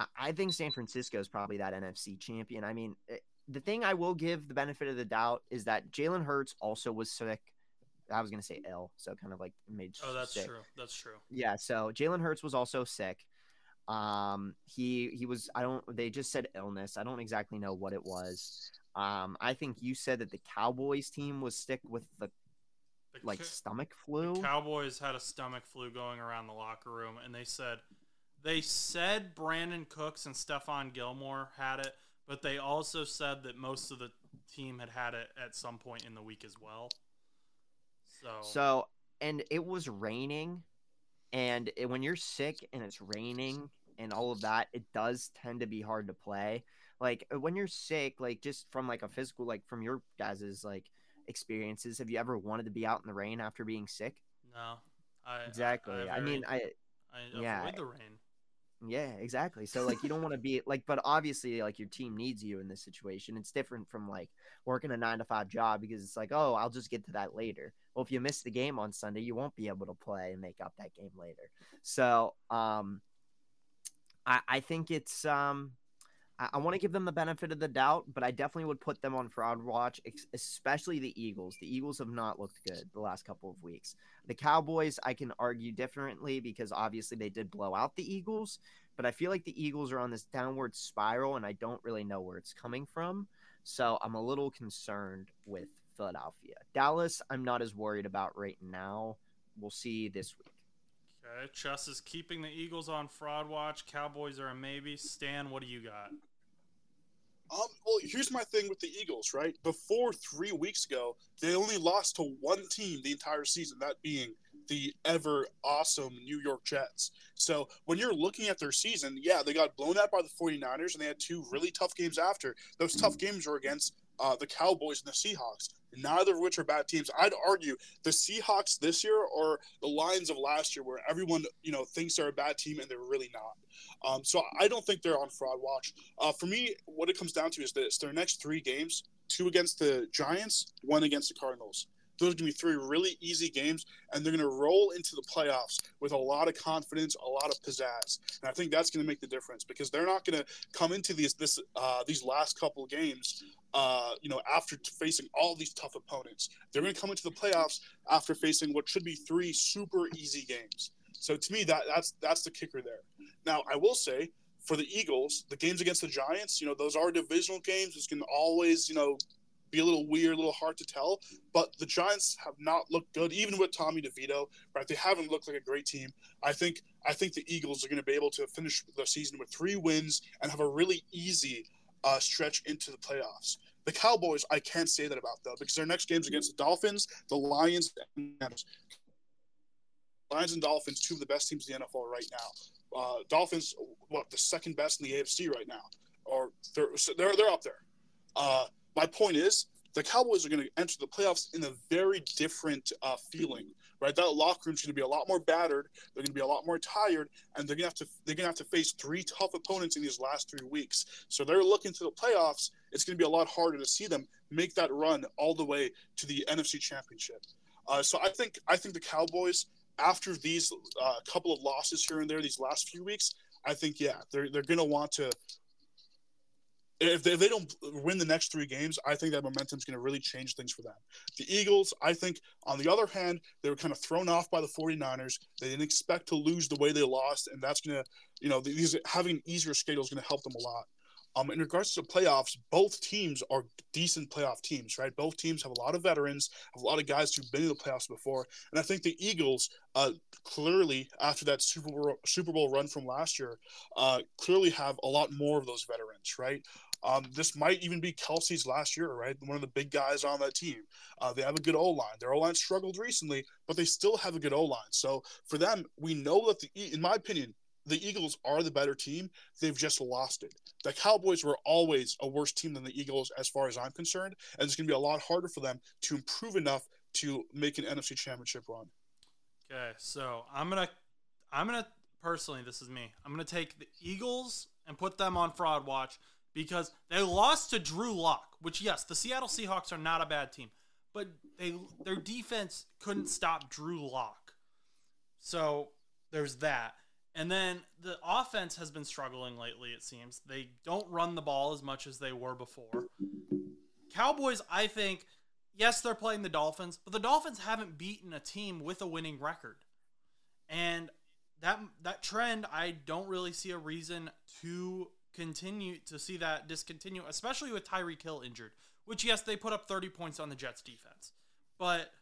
I, I think San Francisco is probably that NFC champion. I mean. It, the thing I will give the benefit of the doubt is that Jalen Hurts also was sick I was gonna say ill, so kind of like made. Oh, that's sick. true. That's true. Yeah. So Jalen Hurts was also sick. Um, he he was. I don't. They just said illness. I don't exactly know what it was. Um, I think you said that the Cowboys team was sick with the, The like Ca- stomach flu. the Cowboys had a stomach flu going around the locker room, and they said they said Brandin Cooks and Stephon Gilmore had it, but they also said that most of the team had had it at some point in the week as well. So, So and it was raining, and it, when you're sick and it's raining and all of that, it does tend to be hard to play. Like uh, when you're sick, like just from like a physical, like from your guys's like experiences, have you ever wanted to be out in the rain after being sick? no, I Exactly. I, I, mean, I I yeah. the rain. Yeah, exactly. So like you don't want to be like, but obviously like your team needs you in this situation. It's different from like working a nine to five job because it's like, oh, I'll just get to that later. Well, if you miss the game on Sunday, you won't be able to play and make up that game later. So um, I I think it's um. I, I want to give them the benefit of the doubt, but I definitely would put them on fraud watch, especially the Eagles. The Eagles have not looked good the last couple of weeks. The Cowboys, I can argue differently because obviously they did blow out the Eagles, but I feel like the Eagles are on this downward spiral and I don't really know where it's coming from. So I'm a little concerned with Philadelphia. Dallas, I'm not as worried about right now. We'll see this week. Okay, Chus is keeping the Eagles on fraud watch. Cowboys are a maybe. Stan, what do you got? Um, well, here's my thing with the Eagles, right? Before three weeks ago, they only lost to one team the entire season, that being the ever awesome New York Jets. So when you're looking at their season, yeah, they got blown out by the 49ers and they had two really tough games after. Those tough games were against uh, the Cowboys and the Seahawks, neither of which are bad teams. I'd argue the Seahawks this year or the Lions of last year, where everyone you know thinks they're a bad team and they're really not. Um, so I don't think they're on fraud watch. Uh, for me, what it comes down to is this: their next three games, two against the Giants, one against the Cardinals. Those are going to be three really easy games, and they're going to roll into the playoffs with a lot of confidence, a lot of pizzazz, and I think that's going to make the difference because they're not going to come into these this uh, these last couple of games, uh, you know, after facing all these tough opponents. They're going to come into the playoffs after facing what should be three super easy games. So to me, that that's that's the kicker there. Now, I will say for the Eagles, the games against the Giants, you know, those are divisional games. It's can always, you know, be a little weird, a little hard to tell. But the Giants have not looked good, even with Tommy DeVito. Right, they haven't looked like a great team. I think I think the Eagles are going to be able to finish the season with three wins and have a really easy uh, stretch into the playoffs. The Cowboys, I can't say that about though, because their next games against the Dolphins, the Lions, and Lions and Dolphins, two of the best teams in the NFL right now. Uh, Dolphins, what the second best in the AFC right now, or they're they're they're up there. Uh, my point is, the Cowboys are going to enter the playoffs in a very different uh, feeling, right? That locker room's going to be a lot more battered. They're going to be a lot more tired, and they're going to have to they're going to have to face three tough opponents in these last three weeks. So they're looking to the playoffs. It's going to be a lot harder to see them make that run all the way to the NFC Championship. Uh, so I think I think the Cowboys, after these uh, couple of losses here and there, these last few weeks, I think yeah, they're they're going to want to if they, if they don't win the next three games, I think that momentum is going to really change things for them. The Eagles, I think, on the other hand, they were kind of thrown off by the 49ers. They didn't expect to lose the way they lost, and that's going to, you know, these having an easier schedule is going to help them a lot. Um, in regards to the playoffs, both teams are decent playoff teams, right? Both teams have a lot of veterans, have a lot of guys who've been in the playoffs before, and I think the Eagles, uh, clearly after that Super Bowl, Super Bowl run from last year, uh, clearly have a lot more of those veterans, right? Um, this might even be Kelce's last year, right? One of the big guys on that team. Uh, they have a good O line. Their O line struggled recently, but they still have a good O line. So for them, we know that the, in my opinion, the Eagles are the better team. They've just lost it. The Cowboys were always a worse team than the Eagles, as far as I'm concerned, and it's going to be a lot harder for them to improve enough to make an NFC Championship run. Okay, so I'm gonna, I'm gonna personally, this is me. I'm gonna take the Eagles and put them on fraud watch because they lost to Drew Lock. Which yes, the Seattle Seahawks are not a bad team, but they their defense couldn't stop Drew Lock. So there's that. And then the offense has been struggling lately, it seems. They don't run the ball as much as they were before. Cowboys, I think, yes, they're playing the Dolphins, but the Dolphins haven't beaten a team with a winning record. And that that trend, I don't really see a reason to continue to see that discontinue, especially with Tyreek Hill injured. Which yes, they put up 30 points on the Jets defense. But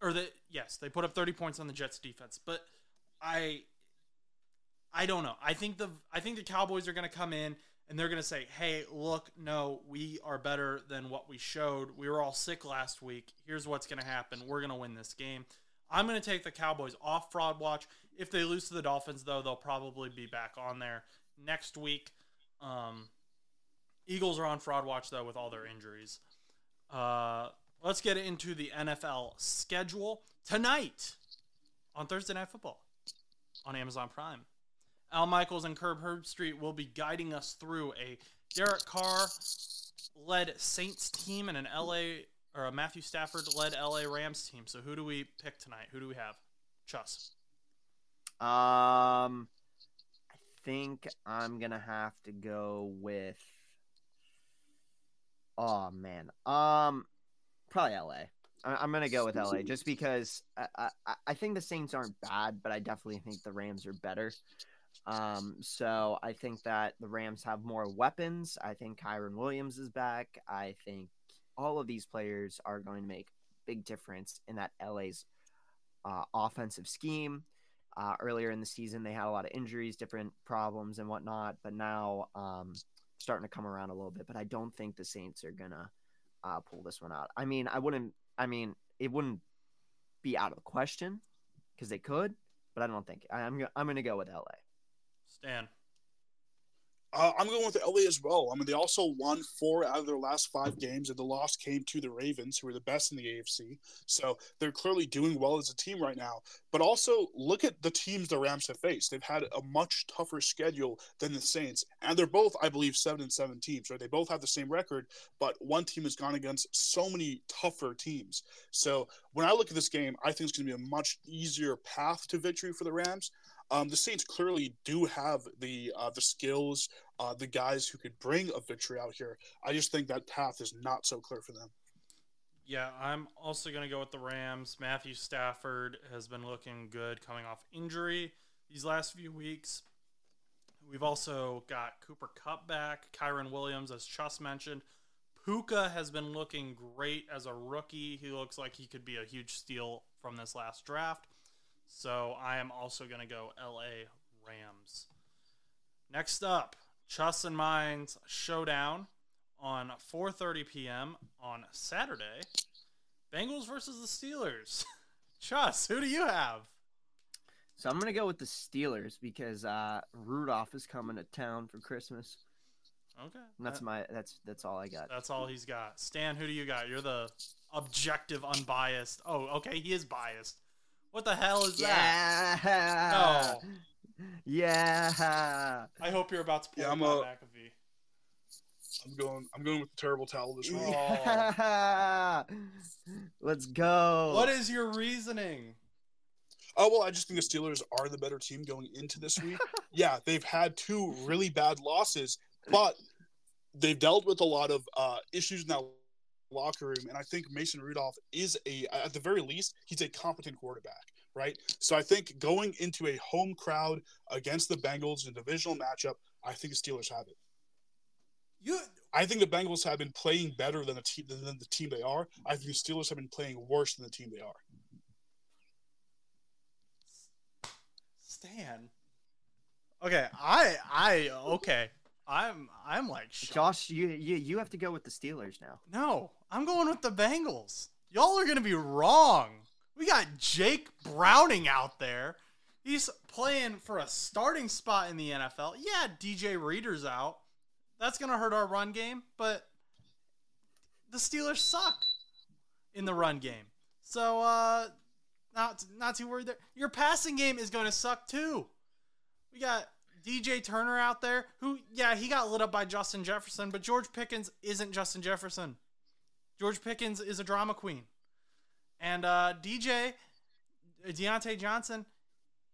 or the yes, they put up 30 points on the Jets defense, but I I don't know. I think the I think the Cowboys are going to come in and they're going to say, "Hey, look, no, we are better than what we showed. We were all sick last week. Here's what's going to happen. We're going to win this game." I'm going to take the Cowboys off fraud watch. If they lose to the Dolphins, though, they'll probably be back on there next week. Um, Eagles are on fraud watch though with all their injuries. Uh, let's get into the NFL schedule tonight on Thursday Night Football on Amazon Prime. Al Michaels and Kirk Herbstreit will be guiding us through a Derek Carr led Saints team and an LA or a Matthew Stafford led LA Rams team. So who do we pick tonight? Who do we have? Chus. Um, I think I'm gonna have to go with. Oh man, um, probably LA. I- I'm gonna go with LA just because I, I I think the Saints aren't bad, but I definitely think the Rams are better. Um, so I think that the Rams have more weapons. I think Kyren Williams is back. I think all of these players are going to make big difference in that LA's uh, offensive scheme. Uh, earlier in the season, they had a lot of injuries, different problems, and whatnot. But now, um, starting to come around a little bit. But I don't think the Saints are gonna uh, pull this one out. I mean, I wouldn't. I mean, it wouldn't be out of the question because they could, but I don't think. I, I'm. I'm gonna go with LA. Stan. Uh, I'm going with LA as well. I mean, they also won four out of their last five games, and the loss came to the Ravens, who are the best in the AFC. So they're clearly doing well as a team right now. But also, look at the teams the Rams have faced. They've had a much tougher schedule than the Saints, and they're both, I believe, seven and seven teams. Right? They both have the same record, but one team has gone against so many tougher teams. So when I look at this game, I think it's going to be a much easier path to victory for the Rams. Um, the Saints clearly do have the uh, the skills, uh, the guys who could bring a victory out here. I just think that path is not so clear for them. Yeah, I'm also going to go with the Rams. Matthew Stafford has been looking good coming off injury these last few weeks. We've also got Cooper Kupp back, Kyren Williams, as Chus mentioned. Puka has been looking great as a rookie. He looks like he could be a huge steal from this last draft. So I am also going to go LA Rams. Next up, Chus and Mine's showdown on 4:30 p.m. on Saturday. Bengals versus the Steelers. Chus, who do you have? So I'm gonna go with the Steelers because uh, Rudolph is coming to town for Christmas. Okay, And that's that- my that's that's all I got. that's all he's got. Stan, who do you got? You're the objective, unbiased. Oh, okay, he is biased. What the hell is that? Yeah. No. Yeah. I hope you're about to pull Yeah, I'm Pat a- McAfee. I'm going. I'm going with the terrible towel this week. Yeah. Let's go. What is your reasoning? Oh well, I just think the Steelers are the better team going into this week. yeah, they've had two really bad losses, but they've dealt with a lot of uh, issues in that locker room, and I think Mason Rudolph is a, at the very least, he's a competent quarterback, right? So I think going into a home crowd against the Bengals in a divisional matchup, I think the Steelers have it. You I think the Bengals have been playing better than the team than the team they are. I think the Steelers have been playing worse than the team they are. Stan. Okay, I I okay. I'm I'm like shocked. Josh, you, you you have to go with the Steelers now. No, I'm going with the Bengals. Y'all are gonna be wrong. We got Jake Browning out there. He's playing for a starting spot in the NFL. Yeah, DJ Reader's out. That's gonna hurt our run game, but the Steelers suck in the run game. So uh not not too worried there. Your passing game is gonna suck too. We got DJ Turner out there, who, yeah, he got lit up by Justin Jefferson, but George Pickens isn't Justin Jefferson. George Pickens is a drama queen. And uh, DJ, Diontae Johnson,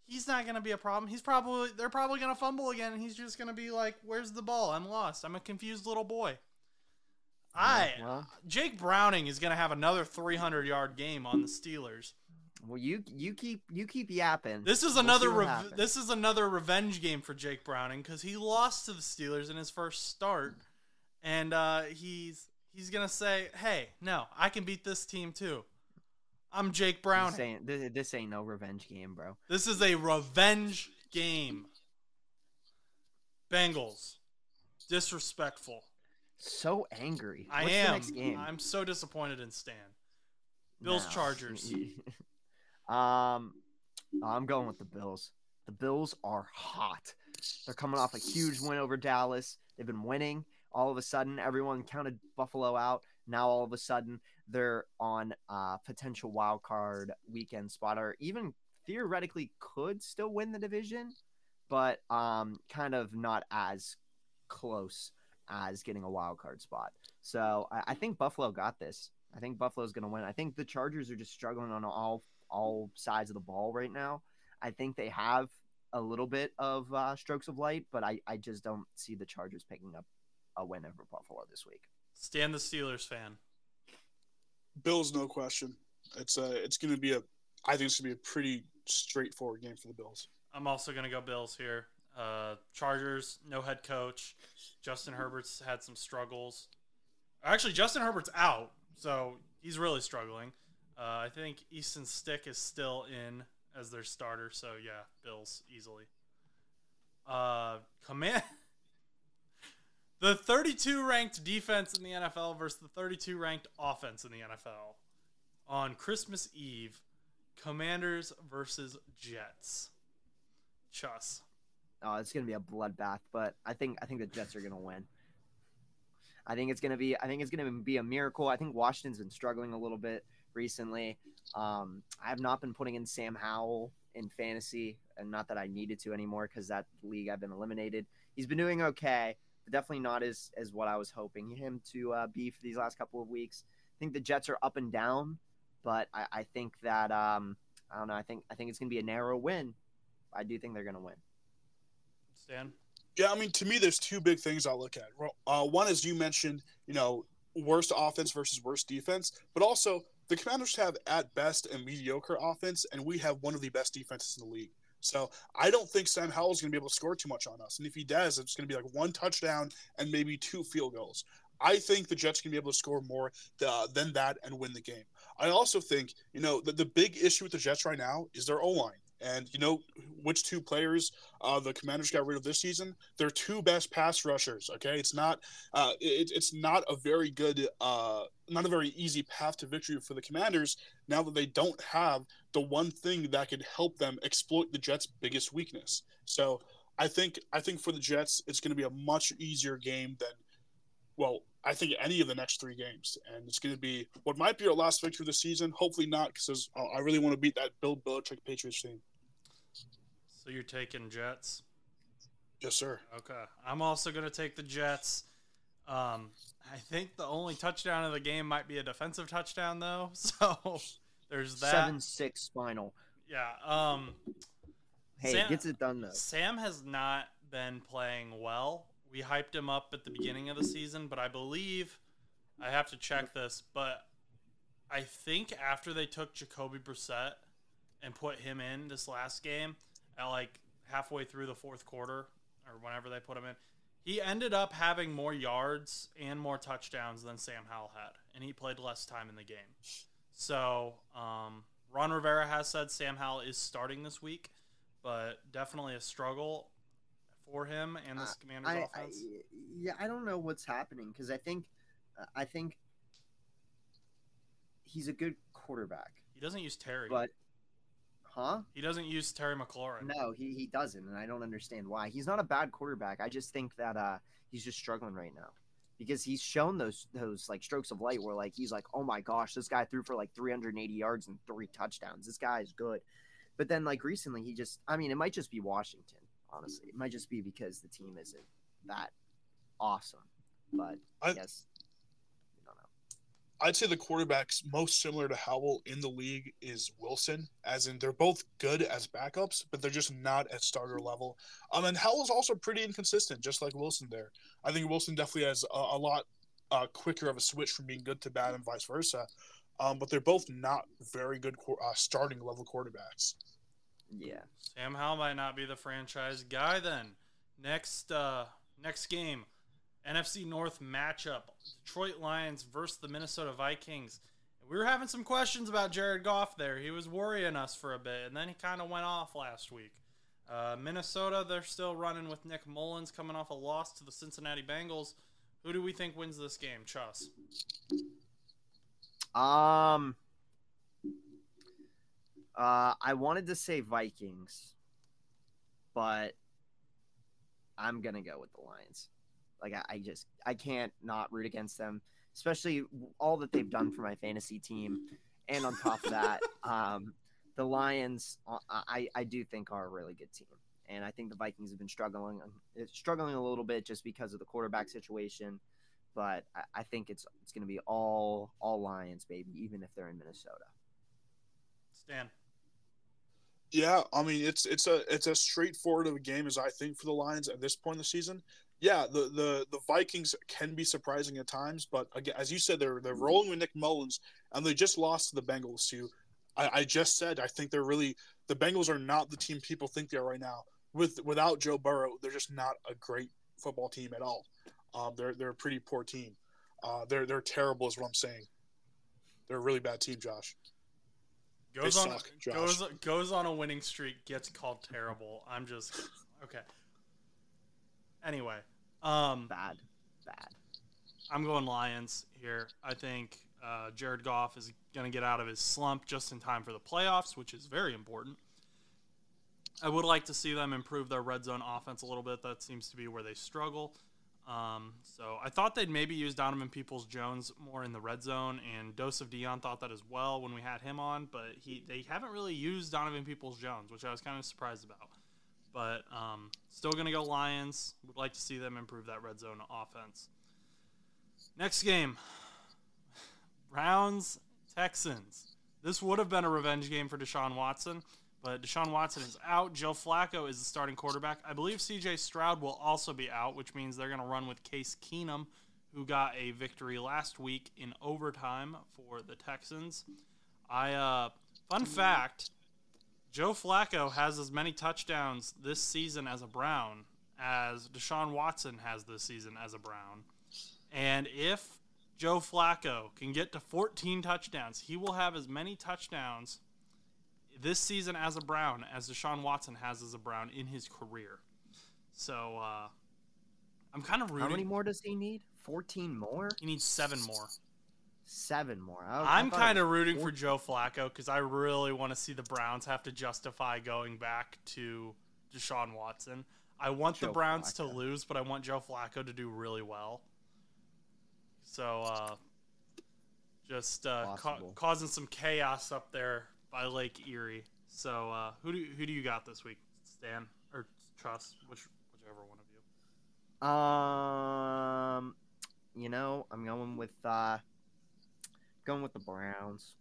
he's not going to be a problem. He's probably, they're probably going to fumble again, and he's just going to be like, where's the ball? I'm lost. I'm a confused little boy. I, well. Jake Browning is going to have another 300 yard game on the Steelers. Well, you you keep you keep yapping. This is We'll another rev- this is another revenge game for Jake Browning because he lost to the Steelers in his first start, and uh, he's he's gonna say, "Hey, no, I can beat this team too. I'm Jake This Browning. ain't, this, this ain't no revenge game, bro. This is a revenge game." Bengals, disrespectful. So angry. I What's am. The next game? I'm so disappointed in Stan. Bills No. Chargers. um, I'm going with the Bills. The Bills are hot. They're coming off a huge win over Dallas. They've been winning. All of a sudden, everyone counted Buffalo out. Now, all of a sudden, they're on a potential wild card weekend spot, or even theoretically could still win the division, but um, kind of not as close as getting a wild card spot. So I, I think Buffalo got this. I think Buffalo's going to win. I think the Chargers are just struggling on all all sides of the ball right now. I think they have a little bit of uh, strokes of light, but I, I just don't see the Chargers picking up a win over Buffalo this week. Stan the Steelers fan. Bills, no question. It's uh it's gonna be a I think it's gonna be a pretty straightforward game for the Bills. I'm also gonna go Bills here. Uh, Chargers, no head coach. Justin Herbert's had some struggles. Actually, Justin Herbert's out, so he's really struggling. Uh, I think Easton Stick is still in as their starter, so yeah, Bills easily. Uh, command the 32 ranked defense in the NFL versus the 32 ranked offense in the NFL on Christmas Eve. Commanders versus Jets. Chus. Oh, it's gonna be a bloodbath, but I think I think the Jets are gonna win. I think it's gonna be I think it's gonna be a miracle. I think Washington's been struggling a little bit recently. Um, I have not been putting in Sam Howell in fantasy, and not that I needed to anymore because that league I've been eliminated. He's been doing okay, definitely not as as what I was hoping him to uh, be for these last couple of weeks. I think the Jets are up and down, but I, I think that um, I don't know. I think I think it's gonna be a narrow win. I do think they're gonna win. Stan? Yeah, I mean, to me, there's two big things I'll look at. Uh, one is you mentioned, you know, worst offense versus worst defense, but also the Commanders have at best a mediocre offense, and we have one of the best defenses in the league. So I don't think Sam Howell's going to be able to score too much on us, and if he does, it's going to be like one touchdown and maybe two field goals. I think the Jets can be able to score more than that and win the game. I also think, you know, the, the big issue with the Jets right now is their O line. And you know which two players uh, the Commanders got rid of this season? Their two best pass rushers. Okay, it's not uh, it, it's not a very good, uh, not a very easy path to victory for the Commanders. Now that they don't have the one thing that could help them exploit the Jets' biggest weakness. So I think I think for the Jets, it's going to be a much easier game than well, I think any of the next three games, and it's going to be what might be our last victory of the season. Hopefully not, because I really want to beat that Bill Belichick Patriots team. So you're taking Jets? Yes, sir. Okay. I'm also going to take the Jets. Um, I think the only touchdown of the game might be a defensive touchdown, though. So there's that. Seven six final. Yeah. Um, Hey, Sam- gets it done though. Sam has not been playing well. We hyped him up at the beginning of the season, but I believe I have to check this, but I think after they took Jacoby Brissett and put him in this last game at like halfway through the fourth quarter or whenever they put him in, he ended up having more yards and more touchdowns than Sam Howell had, and he played less time in the game. So, um, Ron Rivera has said Sam Howell is starting this week, but definitely a struggle for him and this Commanders I, I, offense? yeah, I don't know what's happening because I think, I think he's a good quarterback, he doesn't use Terry. but, huh? he doesn't use Terry McLaurin. No, he, he doesn't, and I don't understand why. He's not a bad quarterback. I just think that uh, he's just struggling right now because he's shown those those like strokes of light where like he's like, oh my gosh, this guy threw for like 380 yards and three touchdowns. This guy is good. But then like recently, he just I mean, it might just be Washington. Honestly, it might just be because the team isn't that awesome. But I, I- guess I don't know. I'd say the quarterbacks most similar to Howell in the league is Wilson, as in they're both good as backups, but they're just not at starter level. Um, and Howell's also pretty inconsistent, just like Wilson there. I think Wilson definitely has a, a lot uh, quicker of a switch from being good to bad and vice versa. Um, but they're both not very good uh, starting level quarterbacks. Yeah. Sam Howell might not be the franchise guy then. Next uh next game, NFC North matchup. Detroit Lions versus the Minnesota Vikings. We were having some questions about Jared Goff there. He was worrying us for a bit, and then he kind of went off last week. Uh, Minnesota, they're still running with Nick Mullens coming off a loss to the Cincinnati Bengals. Who do we think wins this game, Chus? Um. Uh, I wanted to say Vikings, but I'm gonna go with the Lions. Like I, I just I can't not root against them, especially all that they've done for my fantasy team, and on top of that, um, the Lions uh, I I do think are a really good team, and I think the Vikings have been struggling uh, struggling a little bit just because of the quarterback situation but I, I think it's it's going to be all all Lions, baby, even if they're in Minnesota. Stan. Yeah, I mean it's it's a it's as straightforward of a game as I think for the Lions at this point in the season. Yeah, the the the Vikings can be surprising at times, but again, as you said, they're they're rolling with Nick Mullens, and they just lost to the Bengals. Too, I, I just said I think they're really the Bengals are not the team people think they are right now. With without Joe Burrow, they're just not a great football team at all. Um, they're they're a pretty poor team. Uh, they're they're terrible, is what I'm saying. They're a really bad team, Josh. Goes They on suck, Josh. goes goes on a winning streak, gets called terrible. I'm just okay. Anyway, um, Bad, bad. I'm going Lions here. I think uh, Jared Goff is going to get out of his slump just in time for the playoffs, which is very important. I would like to see them improve their red zone offense a little bit. That seems to be where they struggle. Um, so I thought they'd maybe use Donovan Peoples Jones more in the red zone, and Dose of Dion thought that as well when we had him on. But he they haven't really used Donovan Peoples Jones, which I was kind of surprised about. But um, still gonna go Lions. Would like to see them improve that red zone offense. Next game, Browns Texans. This would have been a revenge game for Deshaun Watson, but Deshaun Watson is out. Joe Flacco is the starting quarterback. I believe CJ Stroud will also be out, which means they're going to run with Case Keenum, who got a victory last week in overtime for the Texans. I uh, fun fact, Joe Flacco has as many touchdowns this season as a Brown as Deshaun Watson has this season as a Brown. And if Joe Flacco can get to 14 touchdowns, he will have as many touchdowns this season as a Brown as Deshaun Watson has as a Brown in his career. So uh, I'm kind of rooting. How many more does he need? Fourteen more? He needs seven more. Seven more. I- thought kind of rooting four- for Joe Flacco because I really want to see the Browns have to justify going back to Deshaun Watson. I want the Joe Browns to lose, but I want Joe Flacco to do really well. So, uh, just uh, ca- causing some chaos up there by Lake Erie. So, uh, who do who do you got this week, Stan or Trust, which whichever one of you? Um, you know, I'm going with uh, going with the Browns.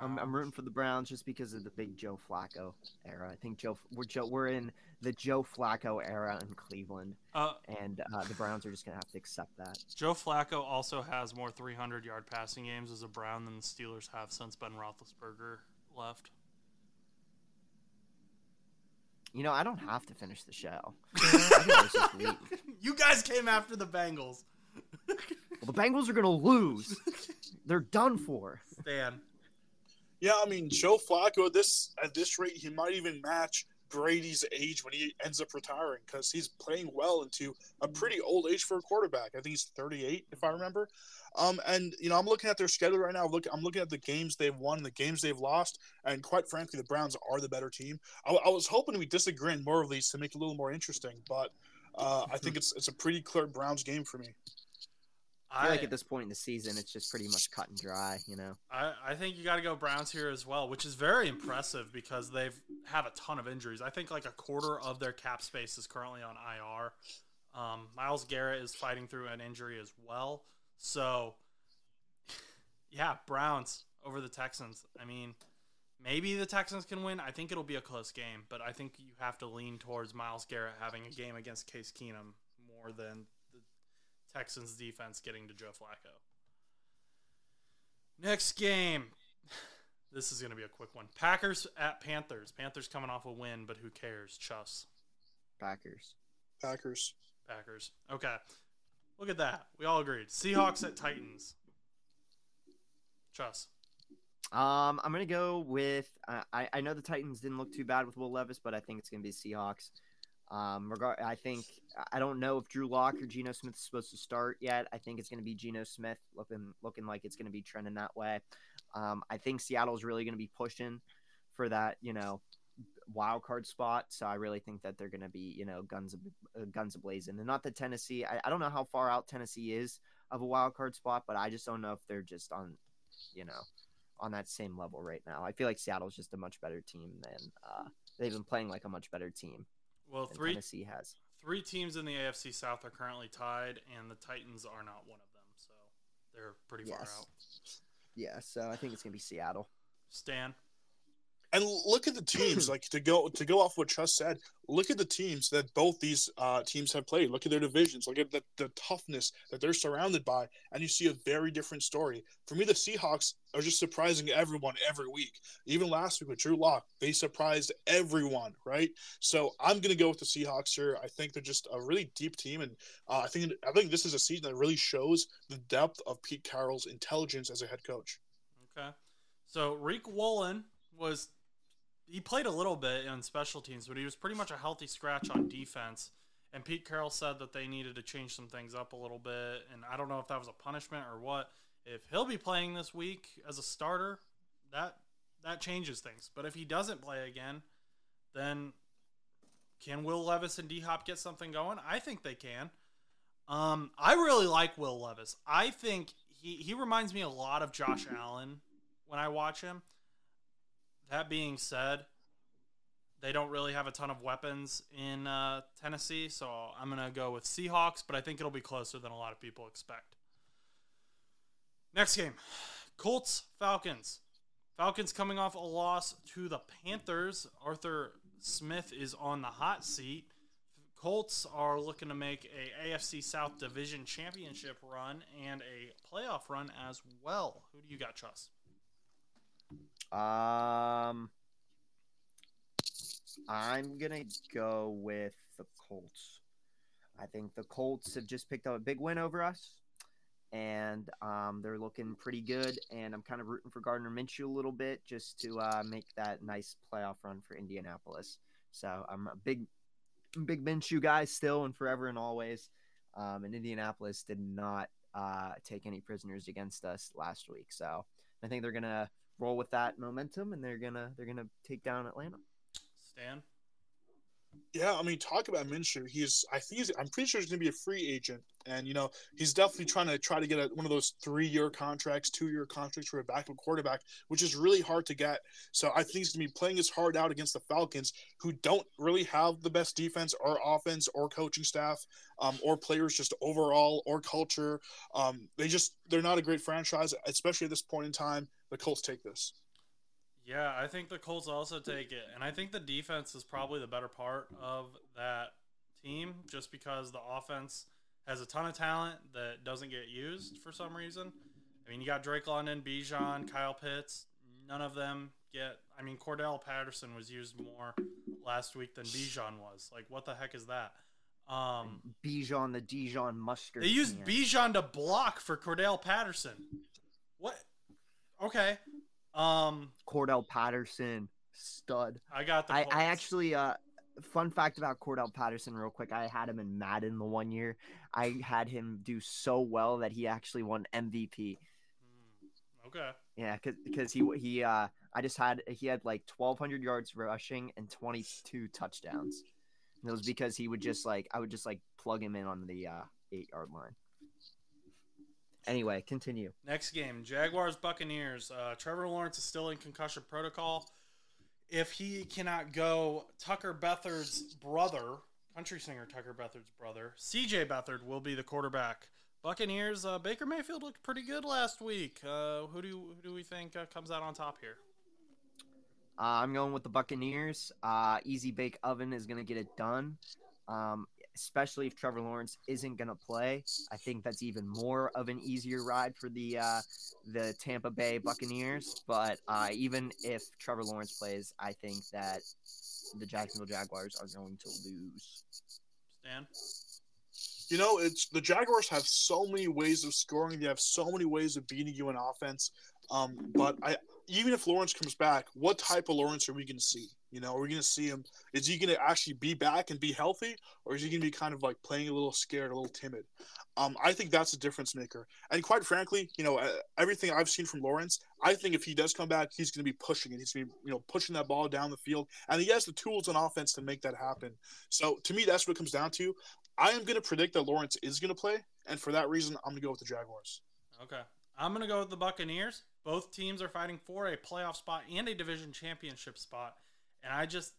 I'm, I'm rooting for the Browns just because of the big Joe Flacco era. I think Joe we're Joe we're in the Joe Flacco era in Cleveland, Uh, and uh, the Browns are just gonna have to accept that. Joe Flacco also has more 300 yard passing games as a Brown than the Steelers have since Ben Roethlisberger left. You know, I don't have to finish the show. I can always just leave. you guys came after the Bengals. Well, the Bengals are gonna lose. They're done for. Stan. Yeah, I mean Joe Flacco at this at this rate, he might even match Brady's age when he ends up retiring because he's playing well into a pretty old age for a quarterback. I think he's 38, if I remember. Um, and you know, I'm looking at their schedule right now. Look, I'm looking at the games they've won, the games they've lost, and quite frankly, the Browns are the better team. I, I was hoping we disagree on more of these to make it a little more interesting, but uh, I think it's it's a pretty clear Browns game for me. I feel like at this point in the season, it's just pretty much cut and dry, you know. I, I think you got to go Browns here as well, which is very impressive because they've have a ton of injuries. I think like a quarter of their cap space is currently on IR. Um, Myles Garrett is fighting through an injury as well, so yeah, Browns over the Texans. I mean, maybe the Texans can win. I think it'll be a close game, but I think you have to lean towards Myles Garrett having a game against Case Keenum more than Texans defense getting to Joe Flacco. Next game. This is going to be a quick one. Packers at Panthers. Panthers coming off a win, but who cares? Chus. Packers. Packers. Packers. Okay. Look at that. We all agreed. Seahawks at Titans. Chus. Um, I'm gonna go with. Uh, I I know the Titans didn't look too bad with Will Levis, but I think it's gonna be Seahawks. Um, regard, I think I don't know if Drew Lock or Geno Smith is supposed to start yet. I think it's going to be Geno Smith, looking looking like it's going to be trending that way. Um, I think Seattle's really going to be pushing for that, you know, wild card spot. So I really think that they're going to be, you know, guns uh, guns ablazing. And not that Tennessee. I, I don't know how far out Tennessee is of a wild card spot, but I just don't know if they're just on, you know, on that same level right now. I feel like Seattle's just a much better team than uh, they've been playing like a much better team. Well, three Tennessee has three teams in the AFC South are currently tied, and the Titans are not one of them, so they're pretty yes. far out. Yeah, so I think it's gonna be Seattle. Stan. And look at the teams, like to go to go off what Chus said. Look at the teams that both these uh, teams have played. Look at their divisions. Look at the, the toughness that they're surrounded by, and you see a very different story. For me, the Seahawks are just surprising everyone every week. Even last week with Drew Lock, they surprised everyone, right? So I'm gonna go with the Seahawks here. I think they're just a really deep team, and uh, I think I think this is a season that really shows the depth of Pete Carroll's intelligence as a head coach. Okay, so Riq Woolen was he played a little bit in special teams, but he was pretty much a healthy scratch on defense. And Pete Carroll said that they needed to change some things up a little bit, and I don't know if that was a punishment or what. If he'll be playing this week as a starter, that that changes things. But if he doesn't play again, then can Will Levis and D Hop get something going? I think they can. Um, I really like Will Levis. I think he he reminds me a lot of Josh Allen when I watch him. That being said, they don't really have a ton of weapons in uh, Tennessee, so I'm going to go with Seahawks, but I think it'll be closer than a lot of people expect. Next game Colts, Falcons. Falcons coming off a loss to the Panthers. Arthur Smith is on the hot seat. Colts are looking to make a AFC South Division championship run and a playoff run as well. Who do you got, Chus? Um, I'm gonna go with the Colts. I think the Colts have just picked up a big win over us, and um, they're looking pretty good. And I'm kind of rooting for Gardner Minshew a little bit just to uh, make that nice playoff run for Indianapolis. So I'm a big, big Minshew guy still and forever and always. Um, and Indianapolis did not uh, take any prisoners against us last week, so I think they're gonna roll with that momentum, and they're gonna they're gonna take down Atlanta. Stan. Yeah, I mean, talk about Minshew. He's, I think he's, I'm pretty sure he's going to be a free agent, and you know, he's definitely trying to try to get a, one of those three-year contracts, two-year contracts for a backup quarterback, which is really hard to get. So I think he's going to be playing his heart out against the Falcons, who don't really have the best defense or offense or coaching staff, um, or players just overall or culture. Um, they just they're not a great franchise, especially at this point in time. The Colts take this. Yeah, I think the Colts also take it. And I think the defense is probably the better part of that team just because the offense has a ton of talent that doesn't get used for some reason. I mean, you got Drake London, Bijan, Kyle Pitts. None of them get. I mean, Cordarrelle Patterson was used more last week than Bijan was. Like, what the heck is that? Um, Bijan, the Dijon mustard. They used Bijan to block for Cordarrelle Patterson. What? Okay. Um, Cordarrelle Patterson, stud. I got the. I, I actually uh fun fact about Cordarrelle Patterson real quick. I had him in Madden the one year. I had him do so well that he actually won MVP. Hmm, Okay. Yeah, cuz he he uh I just had he had like 1200 yards rushing and 22 touchdowns. And it was because he would just like I would just like plug him in on the uh 8-yard line. Anyway, continue. Next game, Jaguars Buccaneers. Uh, Trevor Lawrence is still in concussion protocol. If he cannot go, Tucker Beathard's brother, country singer Tucker Beathard's brother, CJ Beathard, will be the quarterback. Buccaneers. Uh, Baker Mayfield looked pretty good last week. Uh, who do who do we think uh, comes out on top here? Uh, I'm going with the Buccaneers. Uh, easy bake oven is going to get it done. Um, especially if Trevor Lawrence isn't going to play. I think that's even more of an easier ride for the uh, the Tampa Bay Buccaneers. But uh, even if Trevor Lawrence plays, I think that the Jacksonville Jaguars are going to lose. Stan. You know, it's the Jaguars have so many ways of scoring. They have so many ways of beating you in offense. Um, but I, even if Lawrence comes back, what type of Lawrence are we going to see? You know, are we going to see him? Is he going to actually be back and be healthy, or is he going to be kind of like playing a little scared, a little timid? Um, I think that's a difference maker. And quite frankly, you know, everything I've seen from Lawrence, I think if he does come back, he's going to be pushing it. He's going to be, you know, pushing that ball down the field, and he has the tools on offense to make that happen. So to me, that's what it comes down to. I am going to predict that Lawrence is going to play, and for that reason, I'm going to go with the Jaguars. Okay. I'm going to go with the Buccaneers. Both teams are fighting for a playoff spot and a division championship spot. And I just,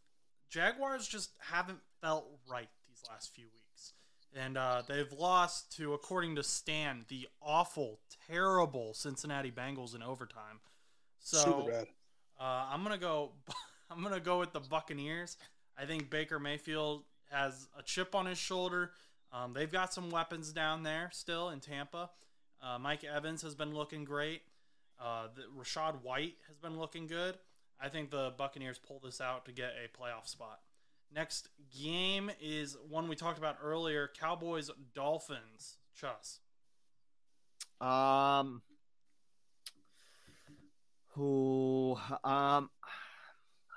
Jaguars just haven't felt right these last few weeks. And uh, they've lost to, according to Stan, the awful, terrible Cincinnati Bengals in overtime. So uh, I'm gonna go. I'm gonna go with the Buccaneers. I think Baker Mayfield has a chip on his shoulder. Um, they've got some weapons down there still in Tampa. Uh, Mike Evans has been looking great. Uh, the, Rachaad White has been looking good. I think the Buccaneers pull this out to get a playoff spot. Next game is one we talked about earlier: Cowboys Dolphins. Chus. Um, who? Um,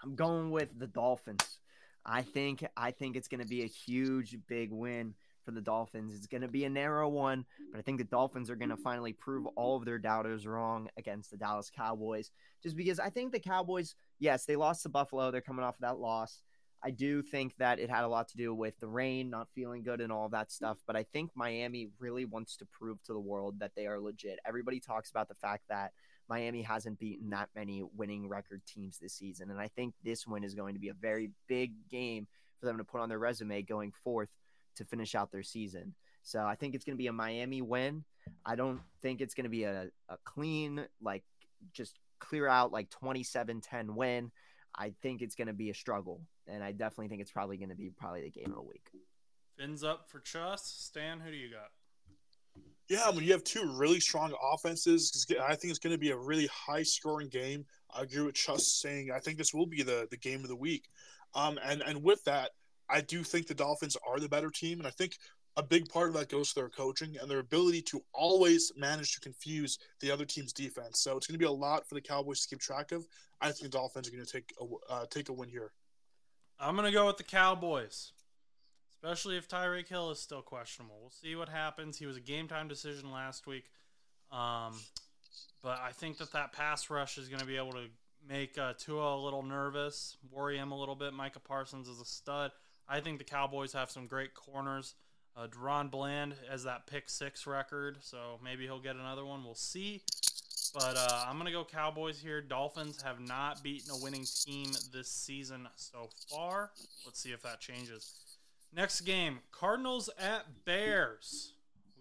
I'm going with the Dolphins. I think I think it's going to be a huge, big win for the Dolphins. It's going to be a narrow one, but I think the Dolphins are going to finally prove all of their doubters wrong against the Dallas Cowboys. Just because I think the Cowboys, yes, they lost to Buffalo. They're coming off of that loss. I do think that it had a lot to do with the rain, not feeling good, and all that stuff. But I think Miami really wants to prove to the world that they are legit. Everybody talks about the fact that Miami hasn't beaten that many winning record teams this season. And I think this win is going to be a very big game for them to put on their resume going forth to finish out their season. So I think it's going to be a Miami win. I don't think it's going to be a, a clean, like just clear out like 27 10 win. I think it's going to be a struggle. And I definitely think it's probably going to be probably the game of the week. Fins up for Chus. Stan, who do you got? Yeah, I mean, you have two really strong offenses. I think it's going to be a really high scoring game. I agree with Chus saying I think this will be the, the game of the week. Um, and, and with that, I do think the Dolphins are the better team. And I think a big part of that goes to their coaching and their ability to always manage to confuse the other team's defense. So it's going to be a lot for the Cowboys to keep track of. I think the Dolphins are going to take a, uh, take a win here. I'm going to go with the Cowboys, especially if Tyreek Hill is still questionable. We'll see what happens. He was a game time decision last week. Um, but I think that that pass rush is going to be able to make uh, Tua a little nervous, worry him a little bit. Micah Parsons is a stud. I think the Cowboys have some great corners. Uh, DaRon Bland has that pick six record, so maybe he'll get another one. We'll see. But uh, I'm going to go Cowboys here. Dolphins have not beaten a winning team this season so far. Let's see if that changes. Next game Cardinals at Bears.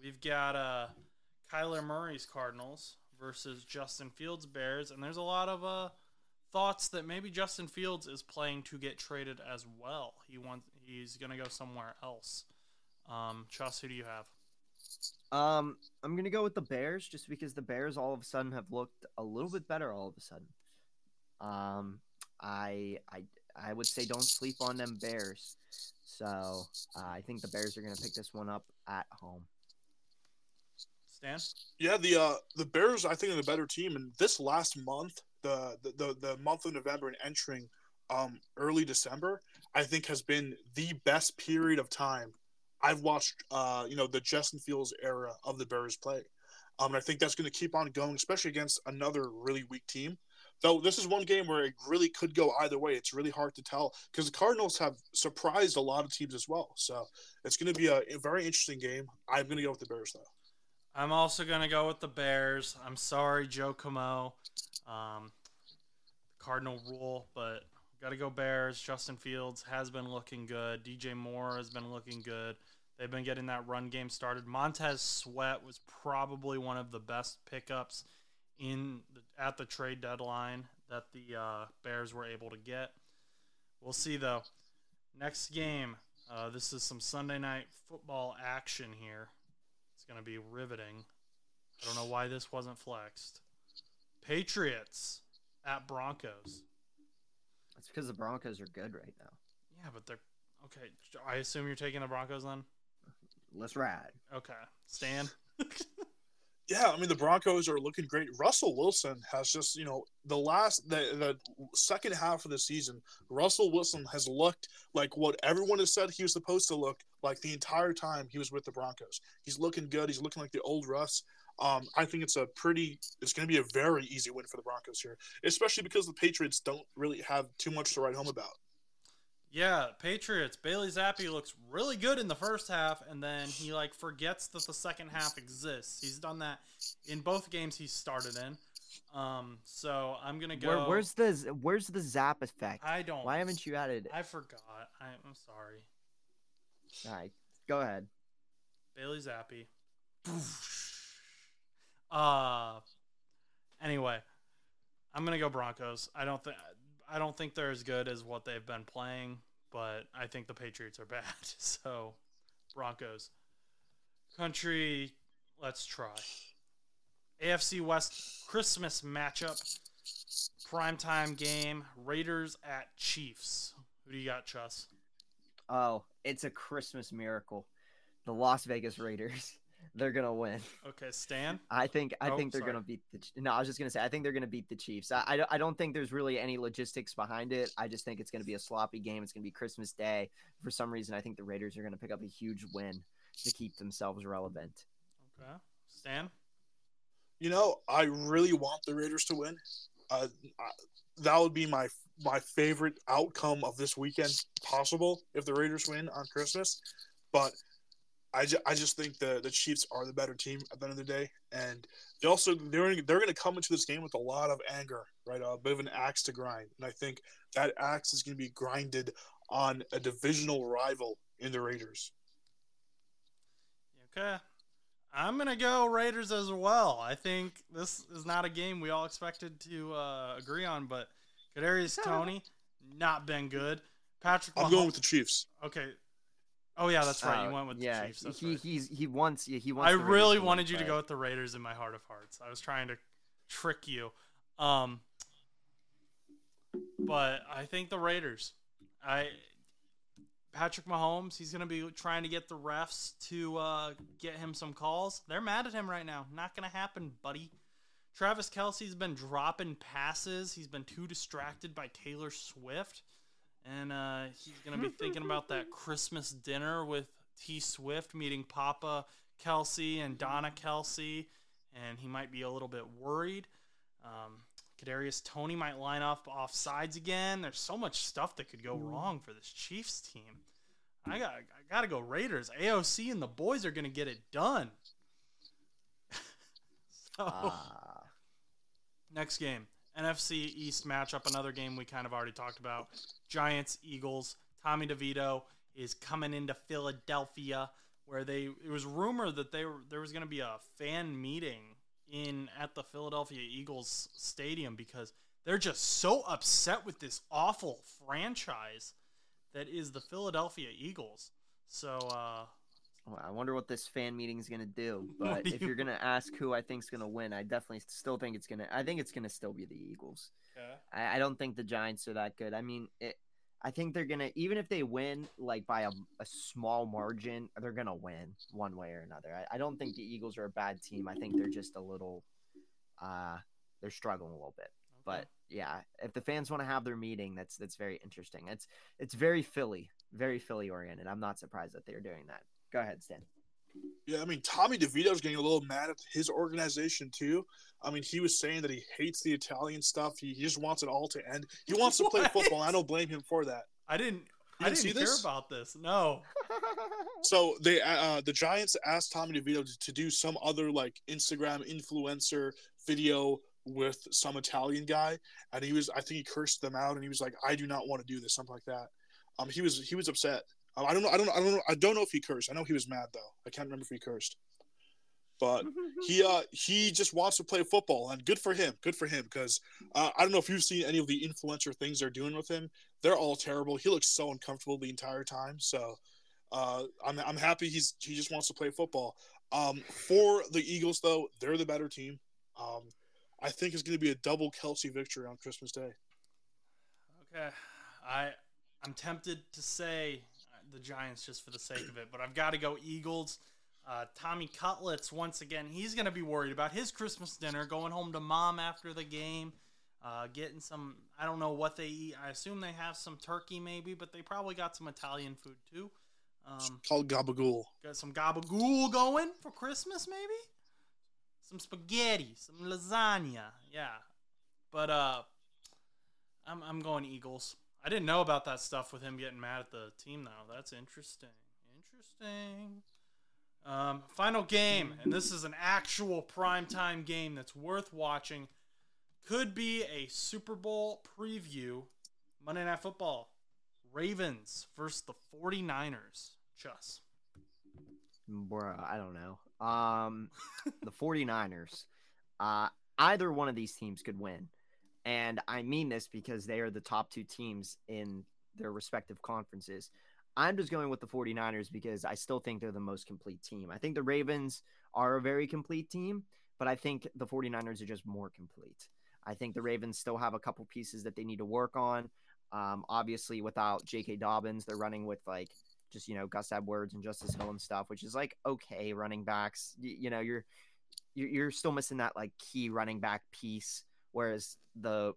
We've got uh, Kyler Murray's Cardinals versus Justin Fields' Bears. And there's a lot of uh, thoughts that maybe Justin Fields is playing to get traded as well. He wants He's going to go somewhere else. Um, Chus, who do you have? Um, I'm gonna go with the Bears just because the Bears all of a sudden have looked a little bit better all of a sudden. Um, I I I would say don't sleep on them Bears. So uh, I think the Bears are gonna pick this one up at home. Stan? Yeah, the uh, the Bears I think are the better team, and this last month, the the, the, the month of November and entering um, early December, I think has been the best period of time I've watched. Uh, you know, the Justin Fields era of the Bears play. Um, and I think that's going to keep on going, especially against another really weak team. Though this is one game where it really could go either way. It's really hard to tell because the Cardinals have surprised a lot of teams as well. So it's going to be a, a very interesting game. I'm going to go with the Bears though. I'm also going to go with the Bears. I'm sorry, Joe Camo. Um, Cardinal rule, but got to go Bears. Justin Fields has been looking good. DJ Moore has been looking good. They've been getting that run game started. Montez Sweat was probably one of the best pickups in the, at the trade deadline that the uh, Bears were able to get. We'll see though. Next game. Uh, this is some Sunday night football action here. It's going to be riveting. I don't know why this wasn't flexed. Patriots at Broncos. It's because the Broncos are good right now. Yeah, but they're okay. I assume you're taking the Broncos then. Let's ride. Okay, Stan. Yeah, I mean the Broncos are looking great. Russell Wilson has just you know the last the the second half of the season, Russell Wilson has looked like what everyone has said he was supposed to look like the entire time he was with the Broncos. He's looking good. He's looking like the old Russ. Um, I think it's a pretty. It's going to be a very easy win for the Broncos here, especially because the Patriots don't really have too much to write home about. Yeah, Patriots. Bailey Zappe looks really good in the first half, and then he like forgets that the second half exists. He's done that in both games he started in. Um, so I'm gonna go. Where, where's the Where's the zap effect? I don't. Why haven't you added it? I forgot. I, I'm sorry. All right, go ahead. Bailey Zappe. Uh. Anyway, I'm gonna go Broncos. I don't think I don't think they're as good as what they've been playing, but I think the Patriots are bad. So, Broncos. Country, let's try. AFC West Christmas matchup. Primetime game. Raiders at Chiefs. Who do you got, Chus? Oh, it's a Christmas miracle. The Las Vegas Raiders. They're gonna win. Okay, Stan. I think I Oh, think they're sorry. gonna beat the. No, I was just gonna say I think they're gonna beat the Chiefs. I, I don't- I don't think there's really any logistics behind it. I just think it's gonna be a sloppy game. It's gonna be Christmas Day. For some reason, I think the Raiders are gonna pick up a huge win to keep themselves relevant. Okay, Stan. You know, I really want the Raiders to win. Uh, I- that would be my my favorite outcome of this weekend possible if the Raiders win on Christmas. But I, ju- I just think the, the Chiefs are the better team at the end of the day, and they also they're they're going to come into this game with a lot of anger, right? A bit of an axe to grind, and I think that axe is going to be grinded on a divisional rival in the Raiders. Okay. I'm gonna go Raiders as well. I think this is not a game we all expected to uh, agree on, but Kadarius Toney not been good. Patrick, I'm Mahomes- going with the Chiefs. Okay. Oh yeah, that's right. you Uh, went with yeah, the Chiefs. That's he right. he's he wants yeah, he wants. I really wanted you to go with the Raiders in my heart of hearts. I was trying to trick you. Um, but I think the Raiders. I Patrick Mahomes, he's going to be trying to get the refs to uh, get him some calls. They're mad at him right now. Not going to happen, buddy. Travis Kelce's been dropping passes. He's been too distracted by Taylor Swift. And uh, he's going to be thinking about that Christmas dinner with T Swift meeting Papa Kelce and Donna Kelce. And he might be a little bit worried. Um, Kadarius Toney might line up off sides again. There's so much stuff that could go wrong for this Chiefs team. I got I got to go Raiders. AOC and the boys are going to get it done. so Ah, next game, NFC East matchup, another game we kind of already talked about. Giants Eagles. Tommy DeVito is coming into Philadelphia where they it was rumored that they were there was going to be a fan meeting in at the Philadelphia Eagles stadium because they're just so upset with this awful franchise that is the Philadelphia Eagles. So uh well, I wonder what this fan meeting is gonna do. But do if you- you're gonna ask who I think's gonna win, I definitely still think it's gonna. I think it's gonna still be the Eagles. I, I don't think the Giants are that good. I mean, it, I think they're gonna even if they win like by a, a small margin, they're gonna win one way or another. I, I don't think the Eagles are a bad team. I think they're just a little, uh, they're struggling a little bit. But yeah, if the fans want to have their meeting, that's that's very interesting. It's it's very Philly, very Philly oriented. I'm not surprised that they're doing that. Go ahead, Stan. Yeah, I mean Tommy DeVito's getting a little mad at his organization too. I mean, he was saying that he hates the Italian stuff. He, he just wants it all to end. He wants to play football. And I don't blame him for that. I didn't. You I didn't didn't see hear this? about this. No. So they uh, the Giants asked Tommy DeVito to, to do some other like Instagram influencer video with some Italian guy, and he was I think he cursed them out, and he was like, "I do not want to do this," something like that. Um, he was he was upset. I don't know. I don't know. I don't know. I don't know if he cursed. I know he was mad though. I can't remember if he cursed. But he uh he just wants to play football, and good for him. Good for him because uh, I don't know if you've seen any of the influencer things they're doing with him. They're all terrible. He looks so uncomfortable the entire time. So uh, I'm I'm happy he's he just wants to play football. Um, for the Eagles though, they're the better team. Um, I think it's going to be a double Kelce victory on Christmas Day. Okay. I I'm tempted to say the Giants just for the sake of it, but I've got to go Eagles. Uh, Tommy Cutlets once again. He's going to be worried about his Christmas dinner, going home to mom after the game, uh, getting some. I don't know what they eat. I assume they have some turkey maybe, but they probably got some Italian food too. Um, Called Gabagool. got some gabagool going for Christmas maybe. Some spaghetti, some lasagna. Yeah, but uh, I'm I'm going Eagles. I didn't know about that stuff with him getting mad at the team though. That's interesting. Interesting. Um, final game, and this is an actual primetime game that's worth watching. Could be a Super Bowl preview. Monday Night Football. Ravens versus the 49ers. Chus. Bruh, I don't know. Um, the 49ers. Uh, either one of these teams could win. And I mean this because they are the top two teams in their respective conferences. I'm just going with the 49ers because I still think they're the most complete team. I think the Ravens are a very complete team, but I think the 49ers are just more complete. I think the Ravens still have a couple pieces that they need to work on. Um, obviously, without J.K. Dobbins, they're running with like just you know Gus Edwards and Justice Hill and stuff, which is like okay running backs. You, know, you're you're still missing that like key running back piece, whereas the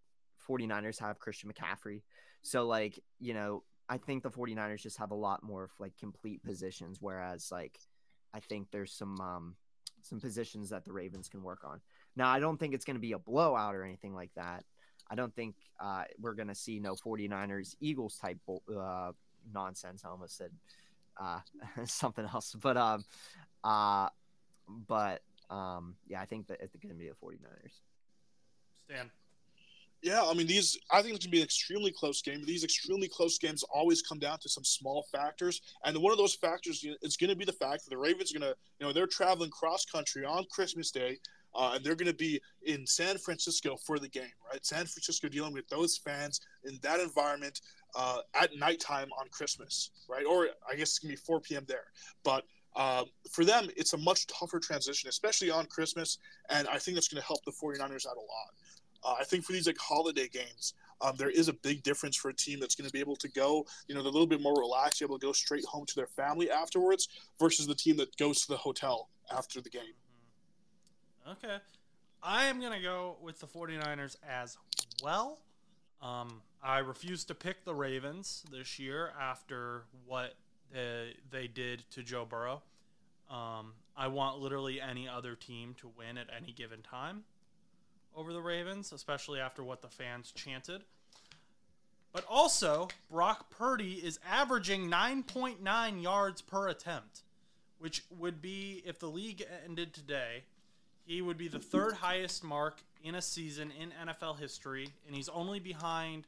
49ers have Christian McCaffrey. So like you know, I think the 49ers just have a lot more of like complete positions, whereas like I think there's some um some positions that the Ravens can work on. Now, I don't think it's going to be a blowout or anything like that. I don't think uh, we're going to see no 49ers Eagles type uh, nonsense. I almost said uh, something else, but um, uh, but um, yeah, I think that it's going to be the 49ers. Stan. Yeah, I mean these. I think it's gonna be an extremely close game. These extremely close games always come down to some small factors, and one of those factors is to be the fact that the Ravens are to, you know, they're traveling cross country on Christmas Day, uh, and they're to be in San Francisco for the game, right? San Francisco dealing with those fans in that environment uh, at nighttime on Christmas, right? Or I guess it's to be 4 p.m. there, but. Um, for them, it's a much tougher transition, especially on Christmas, and I think that's going to help the 49ers out a lot. Uh, I think for these like holiday games, um, there is a big difference for a team that's going to be able to go, you know, they're a little bit more relaxed, able to go straight home to their family afterwards, versus the team that goes to the hotel after the game. Okay. I am going to go with the 49ers as well. Um, I refuse to pick the Ravens this year after what they, they did to Joe Burrow. Um, I want literally any other team to win at any given time over the Ravens, especially after what the fans chanted. But also, Brock Purdy is averaging 9.9 yards per attempt, which would be, if the league ended today, he would be the third highest mark in a season in NFL history, and he's only behind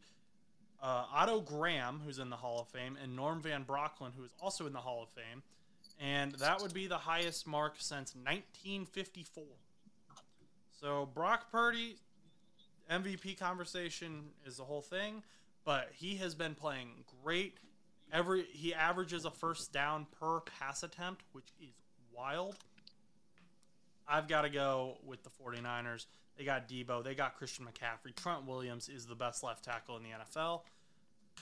uh, Otto Graham, who's in the Hall of Fame, and Norm Van Brocklin, who is also in the Hall of Fame. And that would be the highest mark since 1954. So Brock Purdy, MVP conversation is the whole thing, but he has been playing great. Every he averages a first down per pass attempt, which is wild. I've got to go with the 49ers. They got Debo, they got Christian McCaffrey. Trent Williams is the best left tackle in the NFL.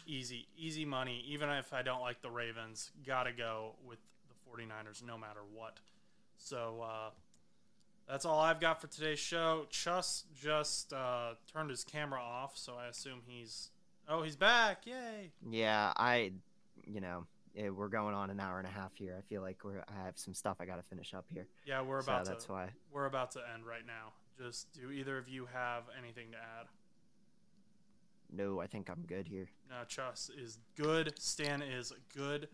Easy, easy money. Even if I don't like the Ravens, got to go with the 49ers no matter what. So, uh, That's all I've got for today's show. Chus just uh, turned his camera off, so I assume he's. Oh, he's back! Yay! Yeah, I, you know, eh, we're going on an hour and a half here. I feel like we're I have some stuff I got to finish up here. Yeah, we're about. So about that's why. We're about to end right now. Just do either of you have anything to add? No, I think I'm good here. No, Chus is good. Stan is good.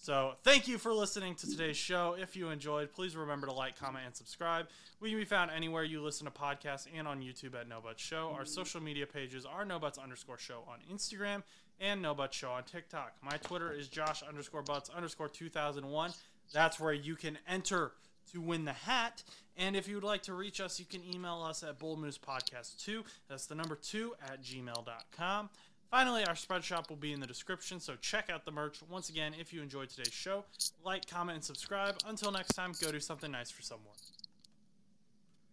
So thank you for listening to today's show. If you enjoyed, please remember to like, comment, and subscribe. We can be found anywhere you listen to podcasts and on YouTube at No But Show. Our social media pages are No Butts underscore show on Instagram and No Butts Show on TikTok. My Twitter is Josh underscore Butts underscore 2001. That's where you can enter to win the hat. And if you would like to reach us, you can email us at bullmoosepodcast2. That's the number two at gmail.com. Finally, our spread shop will be in the description, so check out the merch. Once again, if you enjoyed today's show, like, comment, and subscribe. Until next time, go do something nice for someone.